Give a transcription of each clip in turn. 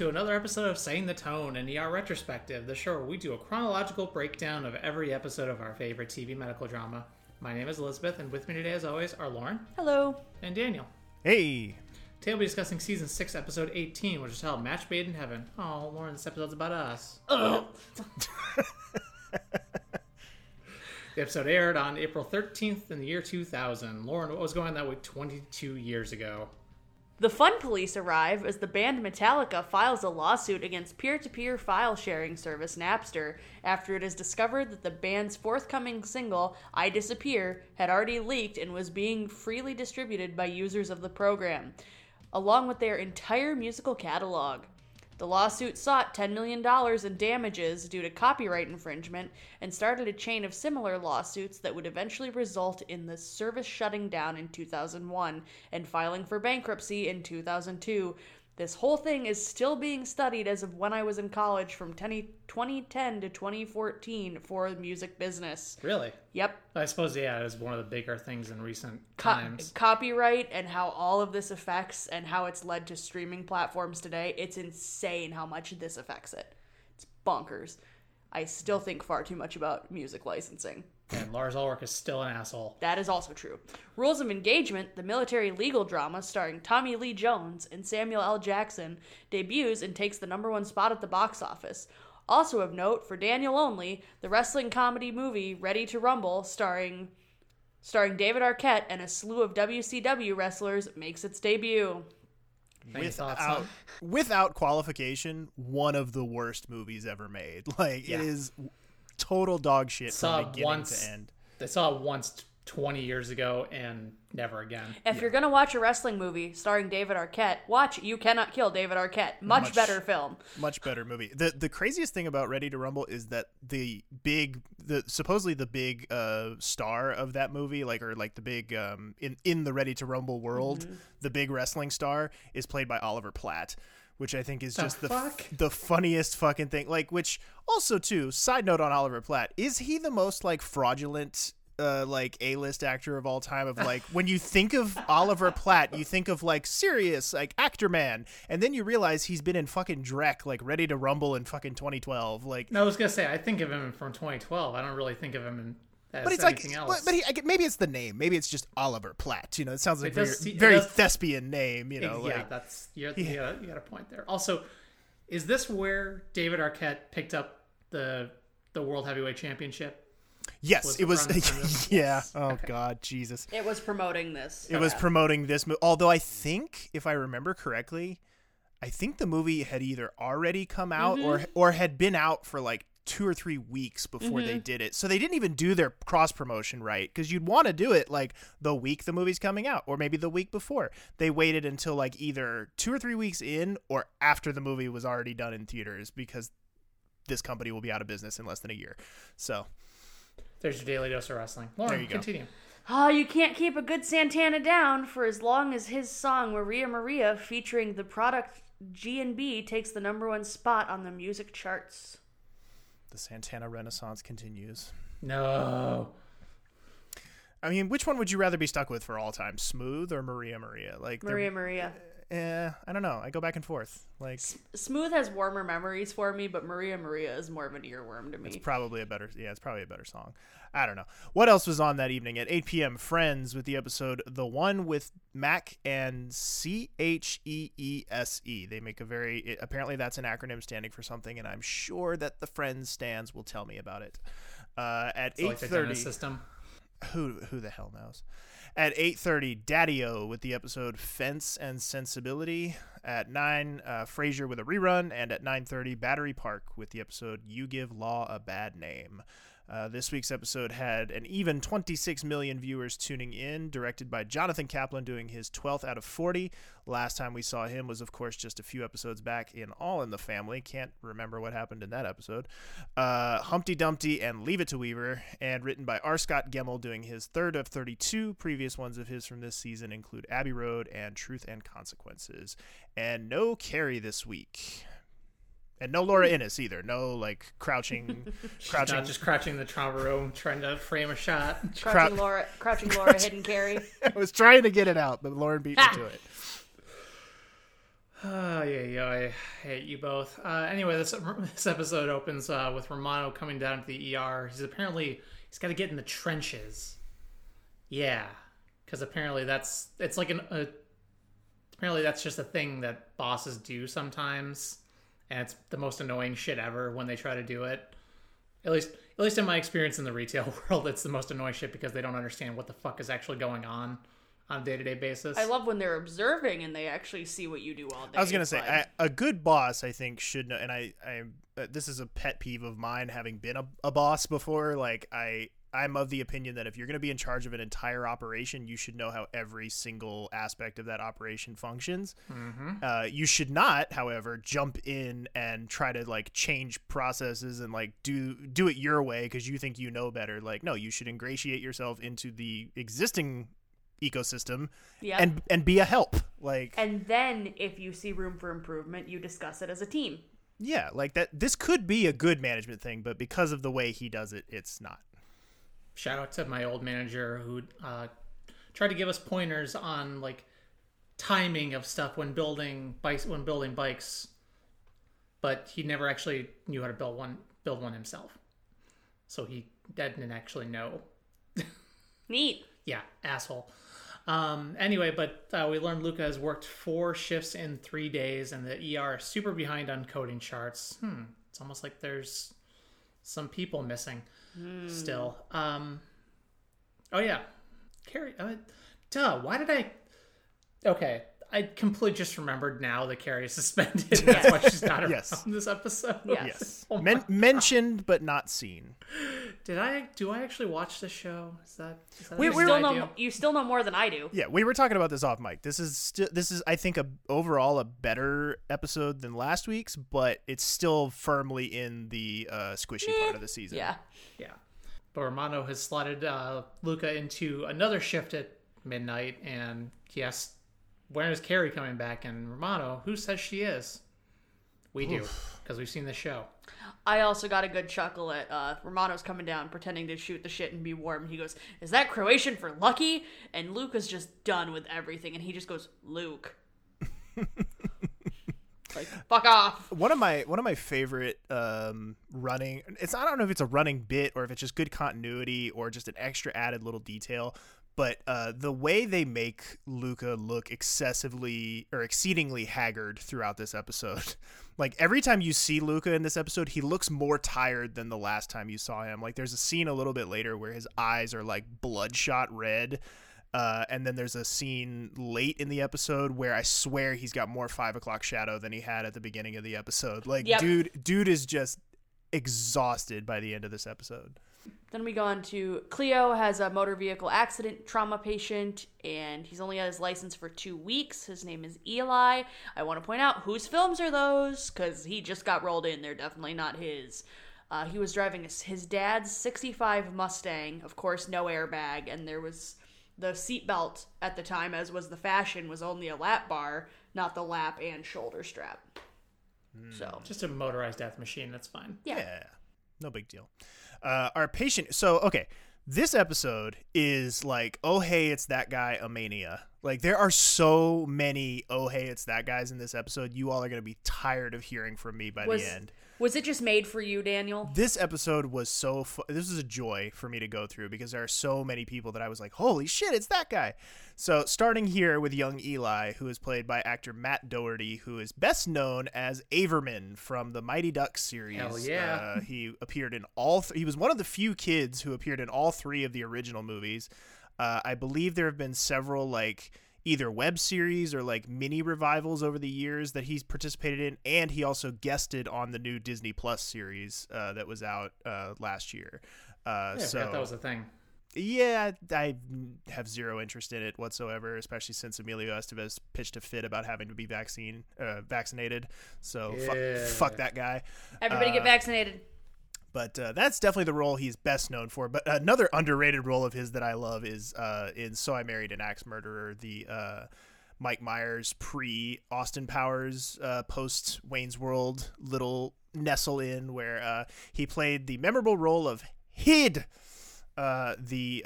welcome to another episode of Saying the Tone, an ER retrospective, the show where we do a chronological breakdown of every episode of our favorite TV medical drama. My name is Elizabeth, and with me today, as always, are Lauren Hello. and Daniel. Hey, Today we'll be discussing season 6, episode 18, which is called Match Made in Heaven. Oh, Lauren, this episode's about us. The episode aired on April 13th in the year 2000. Lauren, what was going on that week 22 years ago? The Fun Police arrive as the band Metallica files a lawsuit against peer to peer file sharing service Napster after it is discovered that the band's forthcoming single, I Disappear, had already leaked and was being freely distributed by users of the program, along with their entire musical catalog. The lawsuit sought $10 million in damages due to copyright infringement and started a chain of similar lawsuits that would eventually result in the service shutting down in 2001 and filing for bankruptcy in 2002. This whole thing is still being studied as of when I was in college from 10 2010 to 2014 for the music business. Really? Yep. I suppose, yeah, it is one of the bigger things in recent Co- times. copyright and how all of this affects and how it's led to streaming platforms today. It's insane how much this affects it. It's bonkers. I still think far too much about music licensing. And Lars Ulrich is still an asshole. That is also true. Rules of Engagement, the military legal drama starring Tommy Lee Jones and Samuel L. Jackson, debuts and takes the number one spot at the box office. Also of note, for Daniel only, the wrestling comedy movie Ready to Rumble, starring starring David Arquette and a slew of WCW wrestlers, makes its debut. Without without qualification, one of the worst movies ever made. Like Yeah. it is total dog shit Saw from beginning once. to end. They saw it once 20 years ago and never again. If you're gonna watch a wrestling movie starring David Arquette, watch You Cannot Kill David Arquette. Much, Much- better film. Much better movie. The the craziest thing about Ready to Rumble is that the big the supposedly the big uh star of that movie, like or like the big um in in the Ready to Rumble world, Mm-hmm. the big wrestling star is played by Oliver Platt. Which I think is The just the f- fuck? the funniest fucking thing. Like, which also too. Side note on Oliver Platt: is he the most like fraudulent uh, like A-list actor of all time. Of like when you think of Oliver Platt, you think of like serious like actor man, and then you realize he's been in fucking Drek, like Ready to Rumble in fucking 2012. Like, No, I was gonna say I think of him from 2012. I don't really think of him in but it's like, else. but, but he, maybe it's the name. Maybe it's just Oliver Platt. You know, it sounds like It very, does- very does- thespian name. You know, yeah, like that's you're, you, got a, you got a point there. Also, is this where David Arquette picked up the the World Heavyweight Championship? yes, was it was. around the time of- yeah. Oh Okay. God, Jesus. It was promoting this. It was promoting this movie. Although I think, if I remember correctly, I think the movie had either already come out mm-hmm. or or had been out for like two or three weeks before they mm-hmm. did it. So they didn't even do their cross promotion right because you'd want to do it like the week the movie's coming out or maybe the week before. They waited until like either two or three weeks in or after the movie was already done in theaters because this company will be out of business in less than a year. So There's your daily dose of wrestling. Lauren, you go. continue. Oh, you can't keep a good Santana down for as long as his song Maria Maria featuring the product G&B takes the number one spot on the music charts. The Santana Renaissance continues. No, I mean, which one would you rather be stuck with for all time, Smooth or Maria Maria? Like they're- Maria Maria. Eh, I don't know. I go back and forth. Like Smooth has warmer memories for me, but Maria Maria is more of an earworm to me. it's probably a better. Yeah, it's probably a better song. I don't know. What else was on that evening at 8 p.m. Friends with the episode "The One with Mac and C H E E S E." They make a very. It, apparently, that's an acronym standing for something, and I'm sure that the Friends stands will tell me about it. Uh, at it's like 8:30. Dennis system. who who the hell knows at 8.30 daddy-o with the episode fence and sensibility at 9 uh, frasier with a rerun and at 9.30 battery park with the episode you give law a bad name uh, this week's episode had an even 26 million viewers tuning in, directed by Jonathan Kaplan, doing his 12th out of 40. Last time we saw him was, of course, just a few episodes back in All in the Family. Can't remember what happened in that episode. Uh, Humpty Dumpty and Leave It to Weaver, and written by R. Scott Gemmell, doing his third of 32. Previous ones of his from this season include Abbey Road and Truth and Consequences. And no Carrie this week. And no Laura Innes either. No like crouching, crouching. Not just crouching in the trauma room trying to frame a shot. Crouching Laura, Crouching Laura, Hidden Carrie. I was trying to get it out, but Lauren beat me to it. Oh yeah, yeah, I hate you both. Uh, anyway, this this episode opens uh, with Romano coming down to the ER. He's apparently he's got to get in the trenches. Yeah, because apparently that's it's like an a, apparently that's just a thing that bosses do sometimes, and it's the most annoying shit ever when they try to do it. At least at least in my experience in the retail world, it's the most annoying shit because they don't understand what the fuck is actually going on on a day to day basis. I love when they're observing and they actually see what you do all day. I was gonna say but- I, a good boss, I think, should know. And I, I, uh, this is a pet peeve of mine, having been a, a boss before. Like I, I'm of the opinion that if you're gonna be in charge of an entire operation, you should know how every single aspect of that operation functions. Uh, you should not, however, jump in and try to like change processes and like do do it your way because you think you know better. Like no, you should ingratiate yourself into the existing ecosystem yeah. and and be a help. Like and then if you see room for improvement, you discuss it as a team. Yeah, like that. This could be a good management thing, but because of the way he does it, it's not. Shout out to my old manager who uh, tried to give us pointers on like timing of stuff when building bikes when building bikes but he never actually knew how to build one build one himself. So he didn't actually know. Neat. yeah asshole. Um, anyway but uh, we learned luca has worked four shifts in three days and the er is super behind on coding charts. Hmm it's almost like there's some people missing still. Um, oh yeah. Carrie uh, duh why did i okay i completely just remembered now that carrie is suspended and that's why she's not around Yes. this episode Yes. Yes, Oh Men- mentioned but not seen. did i do i actually watch the show is that, is that We- a we thing Still know you still know more than I do. Yeah, we were talking about this off mic. This is still this is I think a overall a better episode than last week's, but it's still firmly in the uh, squishy part of the season. Yeah. Yeah. But Romano has slotted uh, Luca into another shift at midnight, and he asks, When is Carrie coming back? And Romano, who says she is? We do, because we've seen the show. I also got a good chuckle at uh, Romano's coming down, pretending to shoot the shit and be warm. He goes, "Is that Croatian for lucky?" And Luke is just done with everything, and he just goes, "Luke." like fuck off. one of my one of my favorite um, running it's I don't know if it's a running bit or if it's just good continuity or just an extra added little detail but uh, the way they make Luca look excessively or exceedingly haggard throughout this episode like every time you see Luca in this episode he looks more tired than the last time you saw him like there's a scene a little bit later where his eyes are like bloodshot red uh, and then there's a scene late in the episode where I swear he's got more five o'clock shadow than he had at the beginning of the episode. Like, Yep. dude, dude is just exhausted by the end of this episode. Then we go on to Cleo has a motor vehicle accident trauma patient, and he's only had his license for two weeks. His name is Eli. I want to point out whose films are those because he just got rolled in. They're definitely not his. Uh, he was driving his, his dad's 65 Mustang, of course, no airbag, and there was the seatbelt at the time, as was the fashion, was only a lap bar, not the lap and shoulder strap. So, Just a motorized death machine, that's fine. yeah. no big deal. Uh, our patient. So, okay, this episode is like, oh hey, it's that guy, a mania. Like, there are so many oh hey, it's that guys in this episode. You all are gonna be tired of hearing from me by Was, the end. Was it just made for you, Daniel? this episode was so fu- this was a joy for me to go through because there are so many people that I was like, holy shit, it's that guy. So starting here with young Eli, who is played by actor Matt Doherty, who is best known as Averman from the Mighty Ducks series. Hell yeah. Uh, he appeared in all. Th- he was one of the few kids who appeared in all three of the original movies. Uh, I believe there have been several like either web series or like mini revivals over the years that he's participated in, and he also guested on the new Disney Plus series uh, that was out uh, last year. Uh, Yeah, I so forgot that was a thing. yeah, I have zero interest in it whatsoever, especially since Emilio Estevez pitched a fit about having to be vaccine uh, vaccinated. So Yeah. fuck, fuck that guy. Everybody get Uh, vaccinated. But uh, that's definitely the role he's best known for. But another underrated role of his that I love is uh, in So I Married an Axe Murderer, the uh, Mike Myers pre Austin Powers uh, post Wayne's World little nestle in, where uh, he played the memorable role of Heed, uh, the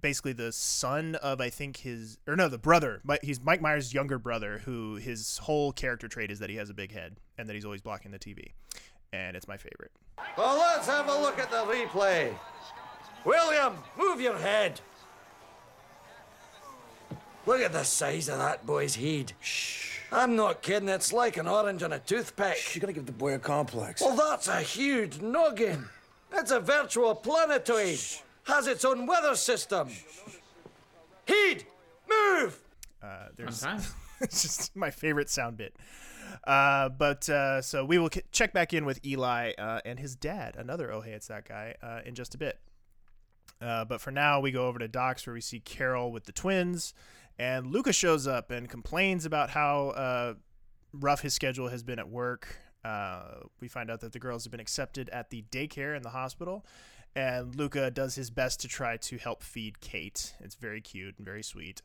basically the son of I think his or no the brother. Mi- He's Mike Myers' younger brother, who his whole character trait is that he has a big head and that he's always blocking the TV, and it's my favorite. Well, let's have a look at the replay. William, move your head. Look at the size of that boy's head. Shh. I'm not kidding, it's like an orange on a toothpick. You're gonna give the boy a complex. Well, that's a huge noggin. It's a virtual planetoid. Has its own weather system. Heed, move! Uh, there's Sometimes. it's just my favorite sound bit. Uh, but uh, so we will k- check back in with Eli uh, and his dad, another oh hey it's that guy, uh, in just a bit. Uh, but for now, we go over to Doc's where we see Carol with the twins, and Luca shows up and complains about how rough his schedule has been at work. We find out that the girls have been accepted at the daycare in the hospital, and Luca does his best to try to help feed Kate. It's very cute and very sweet.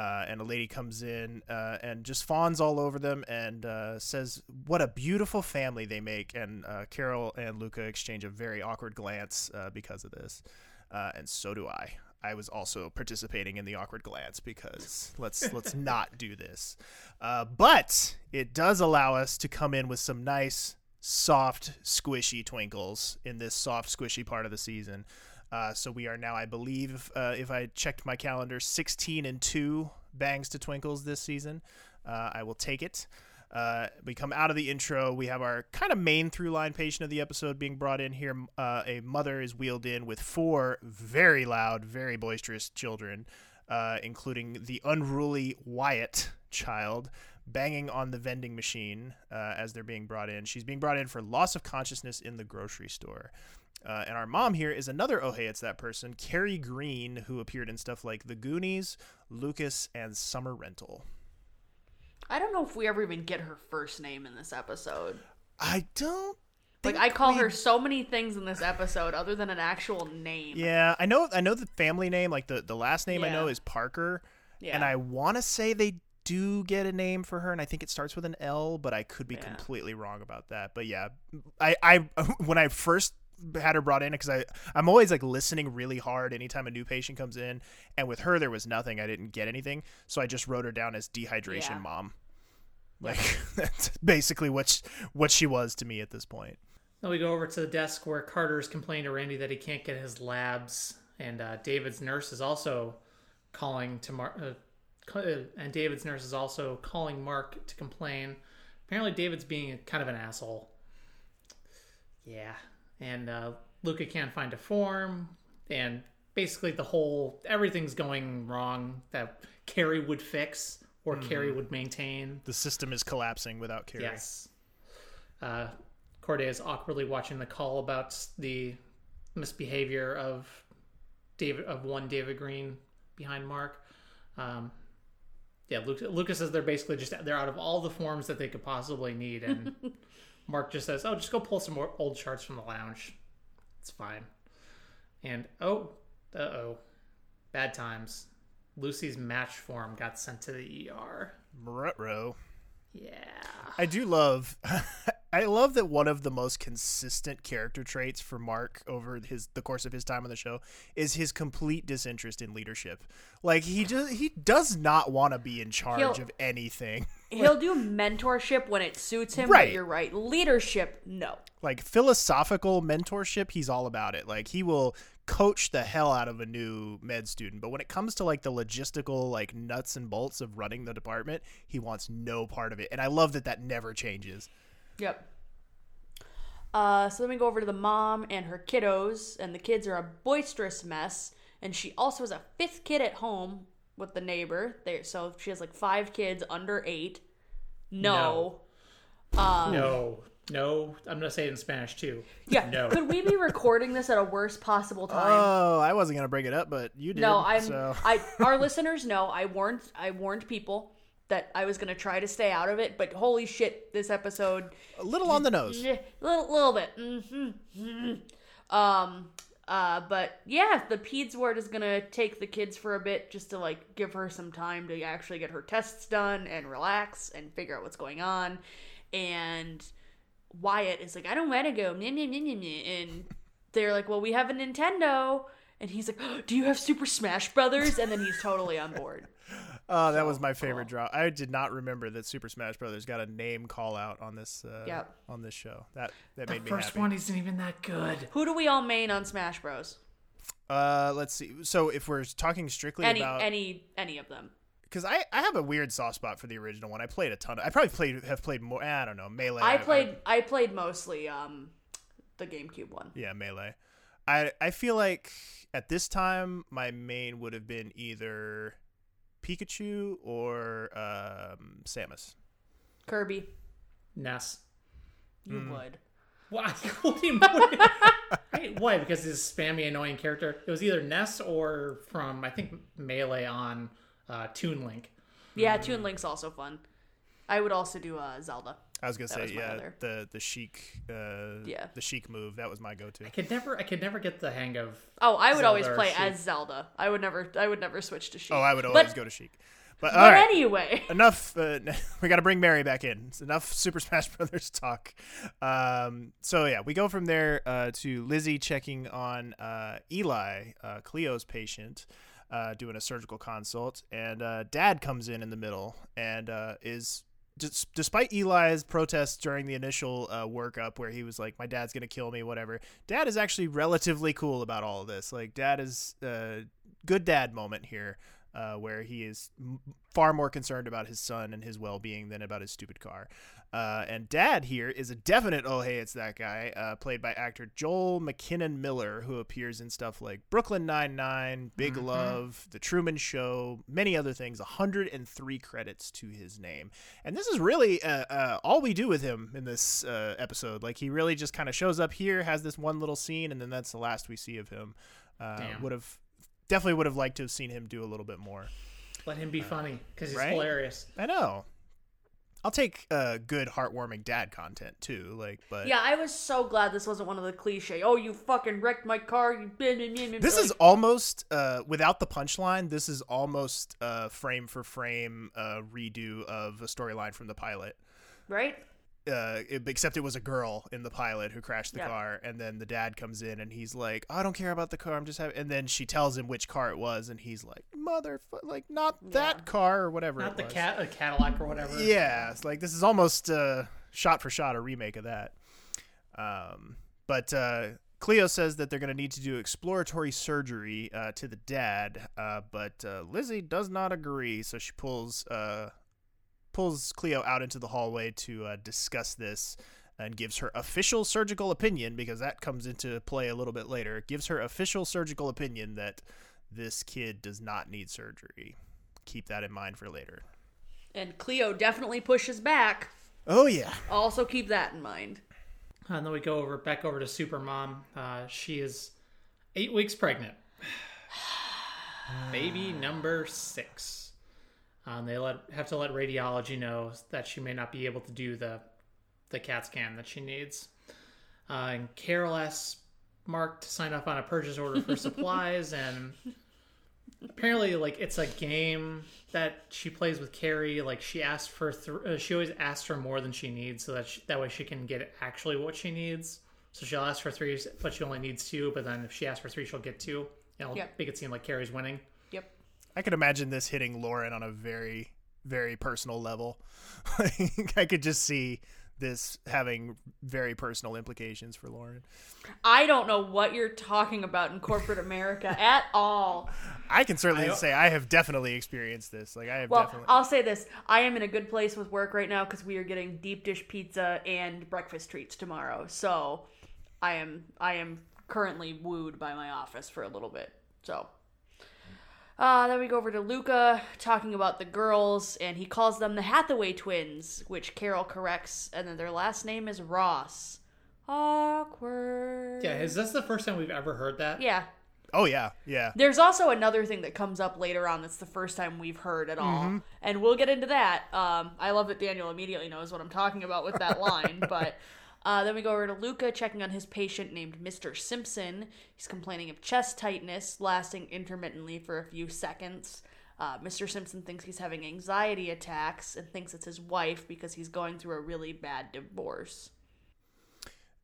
Uh, and a lady comes in uh, and just fawns all over them and uh, says, "What a beautiful family they make." And uh, Carol and Luca exchange a very awkward glance uh, because of this, uh, and so do I. I was also participating in the awkward glance because let's let's not do this. Uh, but it does allow us to come in with some nice, soft, squishy twinkles in this soft, squishy part of the season. Uh, so we are now, I believe, uh, if I checked my calendar, 16 and two bangs to twinkles this season. Uh, I will take it. Uh, we come out of the intro. We have our kind of main through line patient of the episode being brought in here. Uh, a mother is wheeled in with four very loud, very boisterous children, uh, including the unruly Wyatt child banging on the vending machine as they're being brought in. She's being brought in for loss of consciousness in the grocery store. Uh, and our mom here is another oh hey it's that person Kerri Green who appeared in stuff like the goonies lucas and summer rental I don't know if we ever even get her first name in this episode. i don't Like I call we- her so many things in this episode other than an actual name. yeah i know i know the family name like the, the last name i know is parker Yeah. and i want to say they do get a name for her and i think it starts with an l but i could be Yeah. completely wrong about that but yeah i i when i first had her brought in because i i'm always like listening really hard anytime a new patient comes in and with her there was nothing i didn't get anything so i just wrote her down as dehydration Yeah. mom like that's basically what sh- what she was to me at this point Then we go over to the desk where Carter's complaining to Randi that he can't get his labs, and uh, David's nurse is also calling to Mark. Uh, uh, and David's nurse is also calling Mark to complain. Apparently, David's being kind of an asshole. Yeah, and uh, Luca can't find a form, and basically the whole everything's going wrong that Carrie would fix or Carrie would maintain. the system is collapsing without Carrie. Yes. Uh, Corday is awkwardly watching the call about the misbehavior of David of one David Greene behind Mark. Um, yeah, Luke, Lucas says they're basically just they're out of all the forms that they could possibly need, and Mark just says, "Oh, just go pull some more old charts from the lounge. It's fine." And oh, uh oh, bad times. Lucy's match form got sent to the ER. Ruh-roh. Yeah. I do love I love that one of the most consistent character traits for Mark over his the course of his time on the show is his complete disinterest in leadership. Like he just he does not want to be in charge He'll- of anything. He'll do mentorship when it suits him, Right. but you're right. Leadership, no. Like philosophical mentorship, he's all about it. Like he will coach the hell out of a new med student, but when it comes to like the logistical like nuts and bolts of running the department, he wants no part of it. And I love that that never changes. Yep. Uh, so then we go over to the mom and her kiddos, and the kids are a boisterous mess. And she also has a fifth kid at home with the neighbor. There, so she has like five kids under eight. No. No, no. I'm gonna say it in Spanish too. Yeah. No. Could we be recording this at a worst possible time? Oh, I wasn't gonna bring it up, but you did. no, I'm. So. I our listeners know I warned I warned people that I was gonna try to stay out of it, but holy shit, this episode a little on the nose. Little little bit. hmm Um. Uh. But yeah, the peds ward is gonna take the kids for a bit just to like give her some time to actually get her tests done and relax and figure out what's going on. And Wyatt is like, I don't want to go. And they're like, Well, we have a Nintendo. and he's like, "Do you have Super Smash Brothers?" And then he's totally on board. Oh, that was my favorite draw. I did not remember that Super Smash Brothers got a name call out on this uh, Yep. on this show. That that The made me first happy. one isn't even that good. Who do we all main on Smash Bros? Uh, let's see. So if we're talking strictly Any about any any of them? because I, I have a weird soft spot for the original one. I played a ton. Of, I probably played have played more. I don't know melee. I played I played mostly um the GameCube one. yeah melee. I I feel like at this time my main would have been either Pikachu or um, Samus. Kirby, Ness. you Hmm. would. Why? What do you what do Why? Because his spammy, annoying character. It was either Ness or from I think Melee on uh, Toon Link. Yeah, Toon Link's also fun. I would also do uh, Zelda. I was gonna That say was yeah other. the the Sheik uh, Yeah. the Sheik move that was my go to. I could never, I could never get the hang of. Oh, I would Zelda always play as Zelda. I would never I would never switch to Sheik. Oh, I would But- always go to Sheik. But, But all right. anyway, enough. Uh, we got to bring Mary back in. It's enough Super Smash Brothers talk. Um, so yeah, we go from there uh, to Lizzie checking on uh, Eli, uh, Cleo's patient, uh, doing a surgical consult, and uh, Dad comes in in the middle and uh, is. Despite Eli's protests during the initial uh, workup, where he was like, "My dad's gonna kill me," whatever, Dad is actually relatively cool about all of this. Like, Dad is uh, good dad moment here, uh, where he is m- far more concerned about his son and his well-being than about his stupid car. Uh, and dad here is a definite oh hey it's that guy, uh, played by actor Joel McKinnon Miller, who appears in stuff like Brooklyn Nine Nine, Big Love, The Truman Show, many other things. 103 credits to his name, and this is really uh, uh, all we do with him in this uh, episode. Like he really just kind of shows up here, has this one little scene, and then that's the last we see of him. Uh, would have definitely would have liked to have seen him do a little bit more. Let him be funny because he's right? hilarious. I know. I'll take uh, good, heartwarming dad content too. Like, but yeah, I was so glad this wasn't one of the cliche. Oh, you fucking wrecked my car. You blah, blah, blah, blah," this like- is almost uh, without the punchline. This is almost uh, frame for frame uh, redo of a storyline from the pilot. right. Uh, it- except it was a girl in the pilot who crashed the Yeah. car, and then the dad comes in and he's like, "I don't care about the car. I'm just having." And then she tells him which car it was, and he's like, "Mother, like not that car or whatever." Not it the was. cat, a Cadillac or whatever. Yeah, it's like this is almost uh, shot for shot a remake of that. Um, but uh, Cleo says that they're going to need to do exploratory surgery uh, to the dad, uh, but uh, Lizzie does not agree, so she pulls uh, pulls Cleo out into the hallway to uh, discuss this. And gives her official surgical opinion because that comes into play a little bit later. Gives her official surgical opinion that this kid does not need surgery. Keep that in mind for later. And Cleo definitely pushes back. Oh yeah. Also keep that in mind. And then we go over back over to Supermom. Uh, she is eight weeks pregnant. Baby number six. Um, they let have to let radiology know that she may not be able to do the the CAT scan that she needs. Uh, and Carol asks Mark to sign up on a purchase order for supplies, and apparently, like it's a game that she plays with Carrie. Like she asked for, th- uh, she always asks for more than she needs, so that she, that way she can get actually what she needs. So she'll ask for three, but she only needs two. But then if she asks for three, she'll get two. And it'll Yeah. make it seem like Carrie's winning. Yep. I could imagine this hitting Lauren on a very, very personal level. I could just see this having very personal implications for Lauren. I don't know what you're talking about in corporate America at all. I can certainly I- say I have definitely experienced this. Like I have Well, definitely. I'll say this: I am in a good place with work right now because we are getting deep dish pizza and breakfast treats tomorrow. So, I am I am currently wooed by my office for a little bit. So, uh, then we go over to Luca talking about the girls, and he calls them the Hathaway twins, which Carol corrects, and then their last name is Ross. Awkward. Yeah, is this the first time we've ever heard that? Yeah. oh yeah, yeah. There's also another thing that comes up later on that's the first time we've heard at all. And we'll get into that. Um, I love that Daniel immediately knows what I'm talking about with that line. but uh, then we go over to Luca checking on his patient named Mr. Simpson. He's complaining of chest tightness lasting intermittently for a few seconds. Uh, Mr. Simpson thinks he's having anxiety attacks and thinks it's his wife because he's going through a really bad divorce.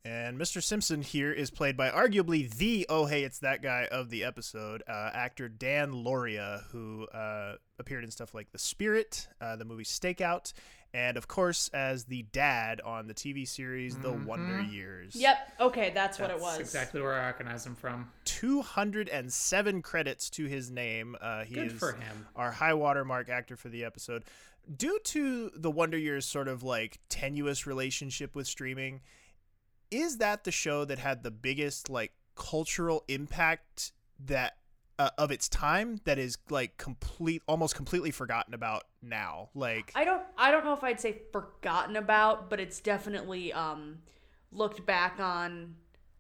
And Mr. Simpson here is played by arguably the oh hey it's that guy of the episode, uh, actor Dan Lauria, who uh, appeared in stuff like The Spirit, uh, the movie Stakeout, and of course as the dad on the TV series The Wonder Years. Yep. Okay, that's, what it was. exactly where I recognize him from. 207 credits to his name. Uh, he Good is for him. our high watermark actor for the episode. Due to the Wonder Years sort of like tenuous relationship with streaming, is that the show that had the biggest like cultural impact that uh, of its time that is like complete almost completely forgotten about now like I don't I don't know if I'd say forgotten about, but it's definitely um looked back on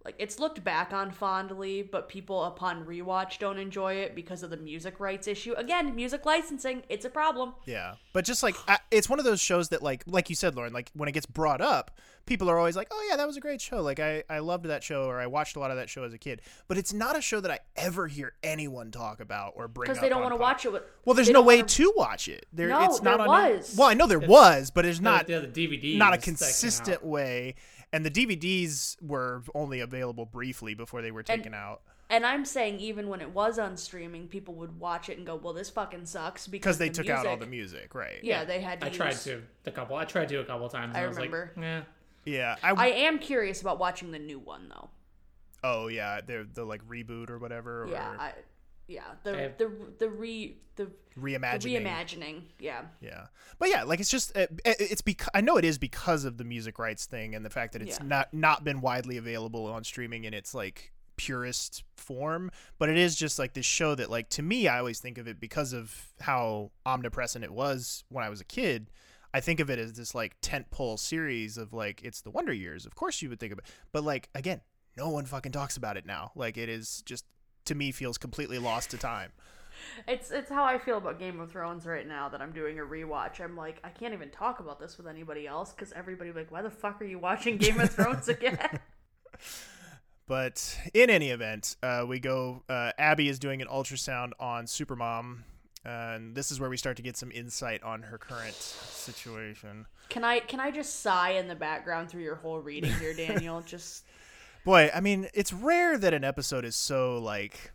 like it's looked back on fondly, but people upon rewatch don't enjoy it because of the music rights issue. Again, music licensing, it's a problem. Yeah, but just like I, it's one of those shows that like like you said, Lauren, like when it gets brought up, people are always like, "Oh yeah, that was a great show." Like I I loved that show, or I watched a lot of that show as a kid. But it's not a show that I ever hear anyone talk about or bring Because up they don't want to watch it with Well, there's no way wanna- to watch it. There, No, it's not there on. was. Well, I know there was, but it's not yeah, the DVDs. not a that came consistent out. Way. And the DVDs were only available briefly before they were taken out And I'm saying even when it was on streaming, people would watch it and go, "Well, this fucking sucks" because because they the took out all the music, right? Yeah, they had to I tried to a couple. I tried to a couple times. And I I, was remember. Like, yeah. yeah. I, I am curious about watching the new one though. oh yeah, the the like reboot or whatever. Yeah, I, yeah, the I- the the re the, the reimagining. reimagining. Yeah, Yeah, but yeah, like it's just it, it's because I know it is because of the music rights thing and the fact that it's Yeah. not not been widely available on streaming in its like purest form. But it is just like this show that like to me, I always think of it because of how omnipresent it was when I was a kid. I think of it as this like tentpole series of like it's the Wonder Years. Of course, you would think of it, but like again, no one fucking talks about it now. Like it is just to me feels completely lost to time. it's it's how I feel about Game of Thrones right now that I'm doing a rewatch. I'm like, I can't even talk about this with anybody else because everybody like, why the fuck are you watching Game of Thrones again? But in any event, uh, we go. Uh, Abby is doing an ultrasound on Supermom, and this is where we start to get some insight on her current situation. Can I can I just sigh in the background through your whole reading here, Daniel? just Boy, I mean, it's rare that an episode is so like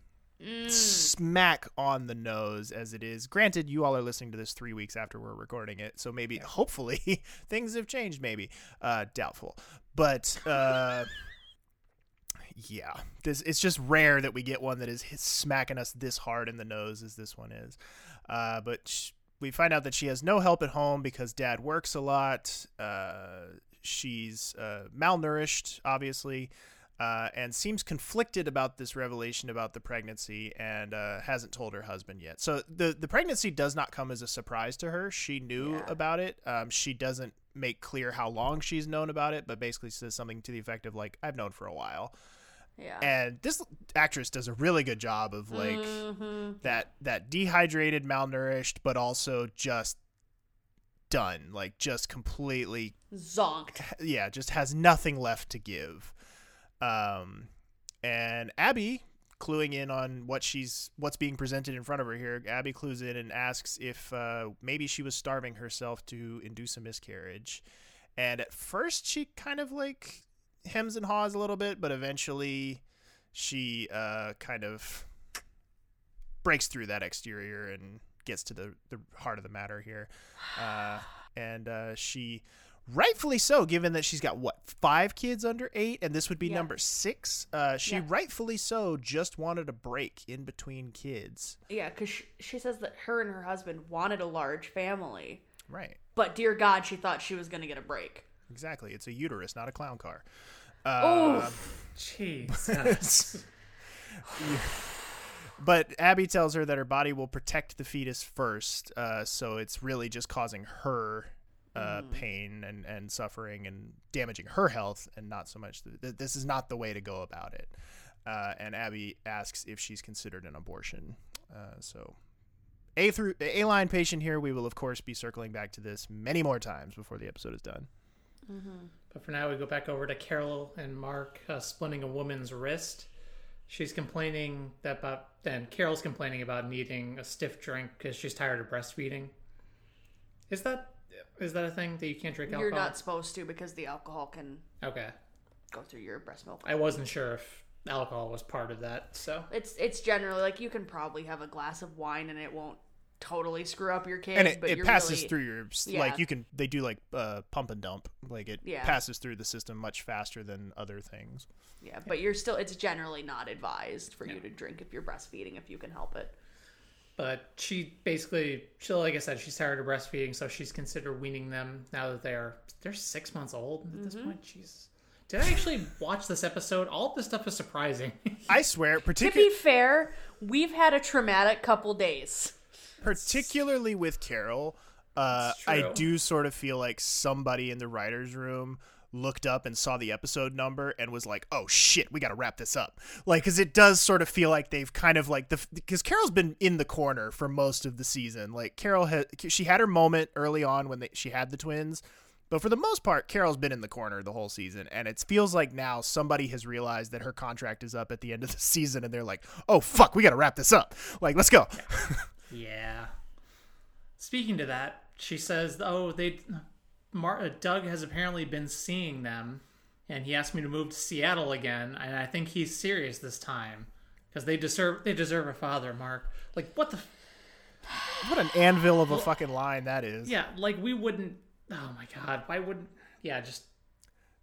smack on the nose as it is. Granted, you all are listening to this three weeks after we're recording it, so maybe, hopefully, things have changed. Maybe, uh, doubtful, but. Uh, yeah, this it's just rare that we get one that is smacking us this hard in the nose as this one is. Uh, but sh- we find out that she has no help at home because dad works a lot. Uh, she's uh, malnourished, obviously, uh, and seems conflicted about this revelation about the pregnancy and uh, hasn't told her husband yet. So the the pregnancy does not come as a surprise to her. She knew Yeah. about it. Um, she doesn't make clear how long she's known about it, but basically says something to the effect of like, "I've known for a while." yeah. and this actress does a really good job of like Mm-hmm. that that dehydrated malnourished but also just done like just completely Zonked. yeah just has nothing left to give um and abby cluing in on what she's what's being presented in front of her here. Abby clues in and asks if uh, maybe she was starving herself to induce a miscarriage. And at first she kind of like hems and haws a little bit but eventually she uh kind of breaks through that exterior and gets to the the heart of the matter here. Uh and uh she rightfully so given that she's got what five kids under eight and this would be Yeah. number six uh she Yeah. rightfully so just wanted a break in between kids Yeah, because she, she says that her and her husband wanted a large family, right but dear God, she thought she was going to get a break. exactly it's a uterus not a clown car uh, Jeez. But Abby tells her that her body will protect the fetus first, uh, so it's really just causing her uh, pain and, and suffering and damaging her health, and not so much. Th- this is not the way to go about it. Uh, and Abby asks if she's considered an abortion. Uh, so, A through A line patient here. We will of course be circling back to this many more times before the episode is done. But for now, we go back over to Carol and Mark uh, splitting a woman's wrist. She's complaining that about, and Carol's complaining about needing a stiff drink because she's tired of breastfeeding. Is that is that a thing that you can't drink alcohol? You're not supposed to because the alcohol can. Okay. go through your breast milk. I wasn't sure if alcohol was part of that. So It's it's generally like you can probably have a glass of wine and it won't totally screw up your kid. and it, but it you're passes really, through your s- Yeah. like you can they do like uh, pump and dump like it Yeah. passes through the system much faster than other things Yeah, but you're still. It's generally not advised for you to drink if you're breastfeeding if you can help it. But she basically, she like I said, she's tired of breastfeeding, so she's considered weaning them now that they're they're six months old at this point. Jesus, did I actually watch this episode? All of this stuff is surprising. i swear To be fair, we've had a traumatic couple days. particularly with carol uh, i do sort of feel like somebody in the writers room looked up and saw the episode number and was like oh shit we gotta wrap this up. Like because it does sort of feel like they've kind of like the because carol's been in the corner for most of the season. Like carol had she had her moment early on when they, she had the twins but for the most part carol's been in the corner the whole season and it feels like now somebody has realized that her contract is up at the end of the season and they're like oh fuck we gotta wrap this up. Like let's go. Yeah. Speaking to that, she says, "Oh, they, Mar- uh, Doug has apparently been seeing them, and he asked me to move to Seattle again, and I think he's serious this time." Because they deserve they deserve a father, Mark. Like what the what an anvil of a fucking line that is Yeah, like we wouldn't. Oh my god, why wouldn't? Yeah, just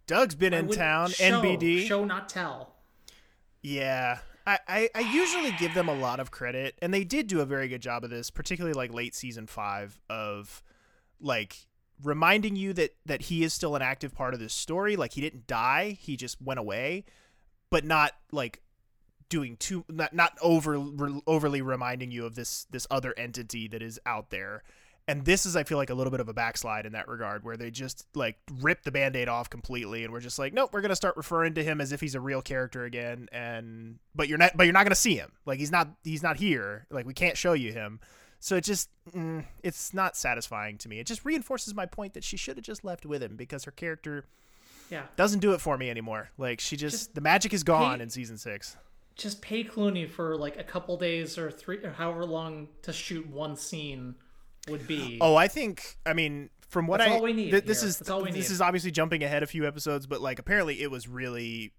Doug's been in town. show, NBD. show not tell. Yeah. I, I, I usually give them a lot of credit, and they did do a very good job of this, particularly like late season five of like reminding you that that he is still an active part of this story. Like he didn't die, he just went away, but not like doing too not not over overly reminding you of this this other entity that is out there. And this is, I feel like, a little bit of a backslide in that regard, where they just like rip the band-aid off completely, and we're just like, nope, we're gonna start referring to him as if he's a real character again. And but you're not, but you're not gonna see him. Like he's not, he's not here. Like we can't show you him. So it just, mm, it's not satisfying to me. It just reinforces my point that she should have just left with him because her character Yeah, doesn't do it for me anymore. Like she just, Just the magic is gone pay- in season six. just pay Clooney for like a couple days or three or however long to shoot one scene would be. Oh, I think. I mean, from what That's I all we need th- this here. is That's all we this need. is obviously jumping ahead a few episodes, but like apparently it was really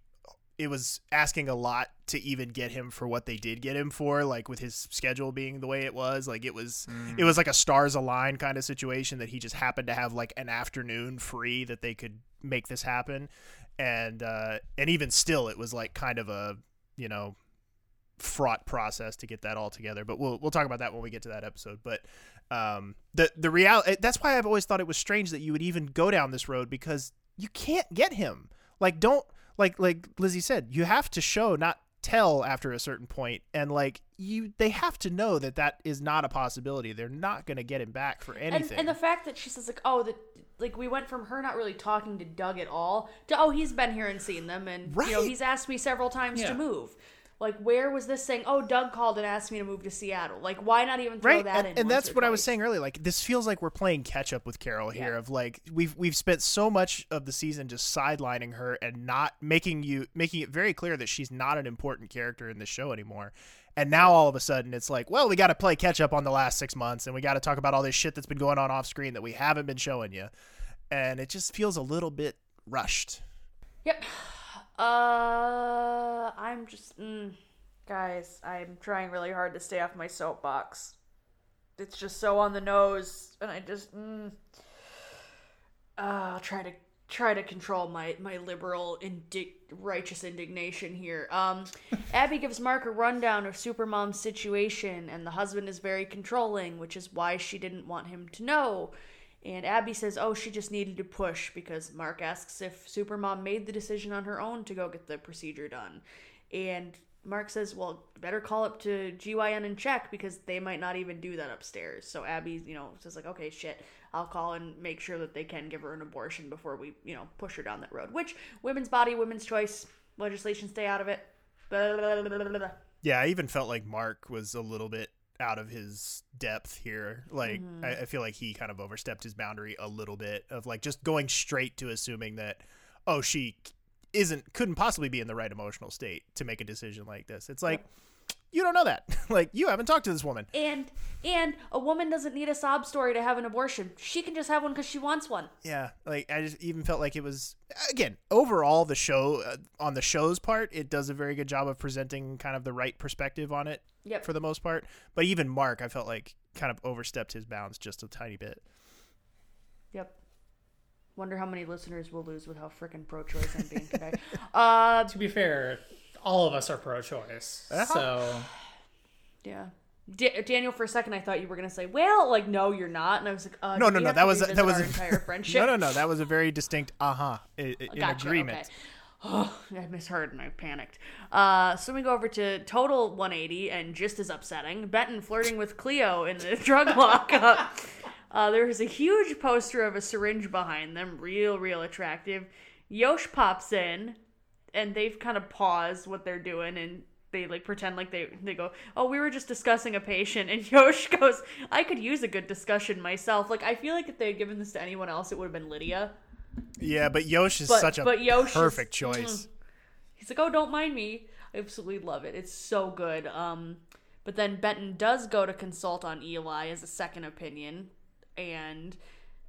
it was asking a lot to even get him for what they did get him for like with his schedule being the way it was. Like it was Mm. it was like a stars align kind of situation that he just happened to have like an afternoon free that they could make this happen. And uh and even still it was like kind of a you know fraught process to get that all together. But we'll we'll talk about that when we get to that episode. But um the the reality that's why I've always thought it was strange that you would even go down this road because you can't get him. Like don't like like Lizzie said you have to show not tell after a certain point and like you they have to know that that is not a possibility they're not going to get him back for anything and the fact that she says like, oh, that like we went from her not really talking to Doug at all to oh, he's been here and seen them, and you know he's asked me several times Yeah. to move. Like, where was this saying? Oh, Doug called and asked me to move to Seattle. Like, why not even throw right that and, in? and that's what i was saying earlier like this feels like we're playing catch up with carol here Yeah. of like we've we've spent so much of the season just sidelining her and not making you making it very clear that she's not an important character in the show anymore and now all of a sudden it's like well we got to play catch up on the last six months and we got to talk about all this shit that's been going on off screen that we haven't been showing you and it just feels a little bit rushed Yep. Uh, I'm just, mm, guys, I'm trying really hard to stay off my soapbox. It's just so on the nose, and I just, mm, uh, I'll try to try to control my my liberal indi- righteous indignation here. Um, Abby gives Mark a rundown of Supermom's situation, and the husband is very controlling, which is why she didn't want him to know. And Abby says, "Oh, she just needed to push," because Mark asks if Supermom made the decision on her own to go get the procedure done, and Mark says, "Well, better call up to GYN and check because they might not even do that upstairs." So Abby, you know, says like, "Okay, shit, I'll call and make sure that they can give her an abortion before we, you know, push her down that road." Which women's body, women's choice legislation, stay out of it. Blah, blah, blah, yeah i even felt like mark was a little bit out of his depth here like Mm-hmm. I, I feel like he kind of overstepped his boundary a little bit of like just going straight to assuming that oh she isn't couldn't possibly be in the right emotional state to make a decision like this it's like you don't know that. like you haven't talked to this woman. And and a woman doesn't need a sob story to have an abortion. She can just have one because she wants one. Yeah, like I just even felt like it was again overall the show uh, on the show's part it does a very good job of presenting kind of the right perspective on it Yep. for the most part. But even Mark, I felt like kind of overstepped his bounds just a tiny bit. Yep. Wonder how many listeners we'll lose with how freaking pro-choice I'm being today. uh, To be fair, all of us are pro-choice, Uh-huh. so yeah. Da- Daniel, for a second, I thought you were gonna say, "Well, like, no, you're not," and I was like, uh, No, no, no, that was revisit that was our a- entire friendship. no, no, no, that was a very distinct uh-huh in, in Gotcha, agreement. Okay. Oh, I misheard and I panicked. Uh, so we go over to total 180 and just as upsetting, Benton flirting with Cleo in the drug lockup. Uh, there is a huge poster of a syringe behind them, real, real attractive. Yosh pops in, and they've kind of paused what they're doing, and they like pretend like they they go, "Oh, we were just discussing a patient," and Yosh goes, "I could use a good discussion myself." Like I feel like if they had given this to anyone else, it would have been Lydia. Yeah, but Yosh is But- such a but Yosh is- perfect choice. He's like, "Oh, don't mind me." I absolutely love it. It's so good. Um, but then Benton does go to consult on Eli as a second opinion, and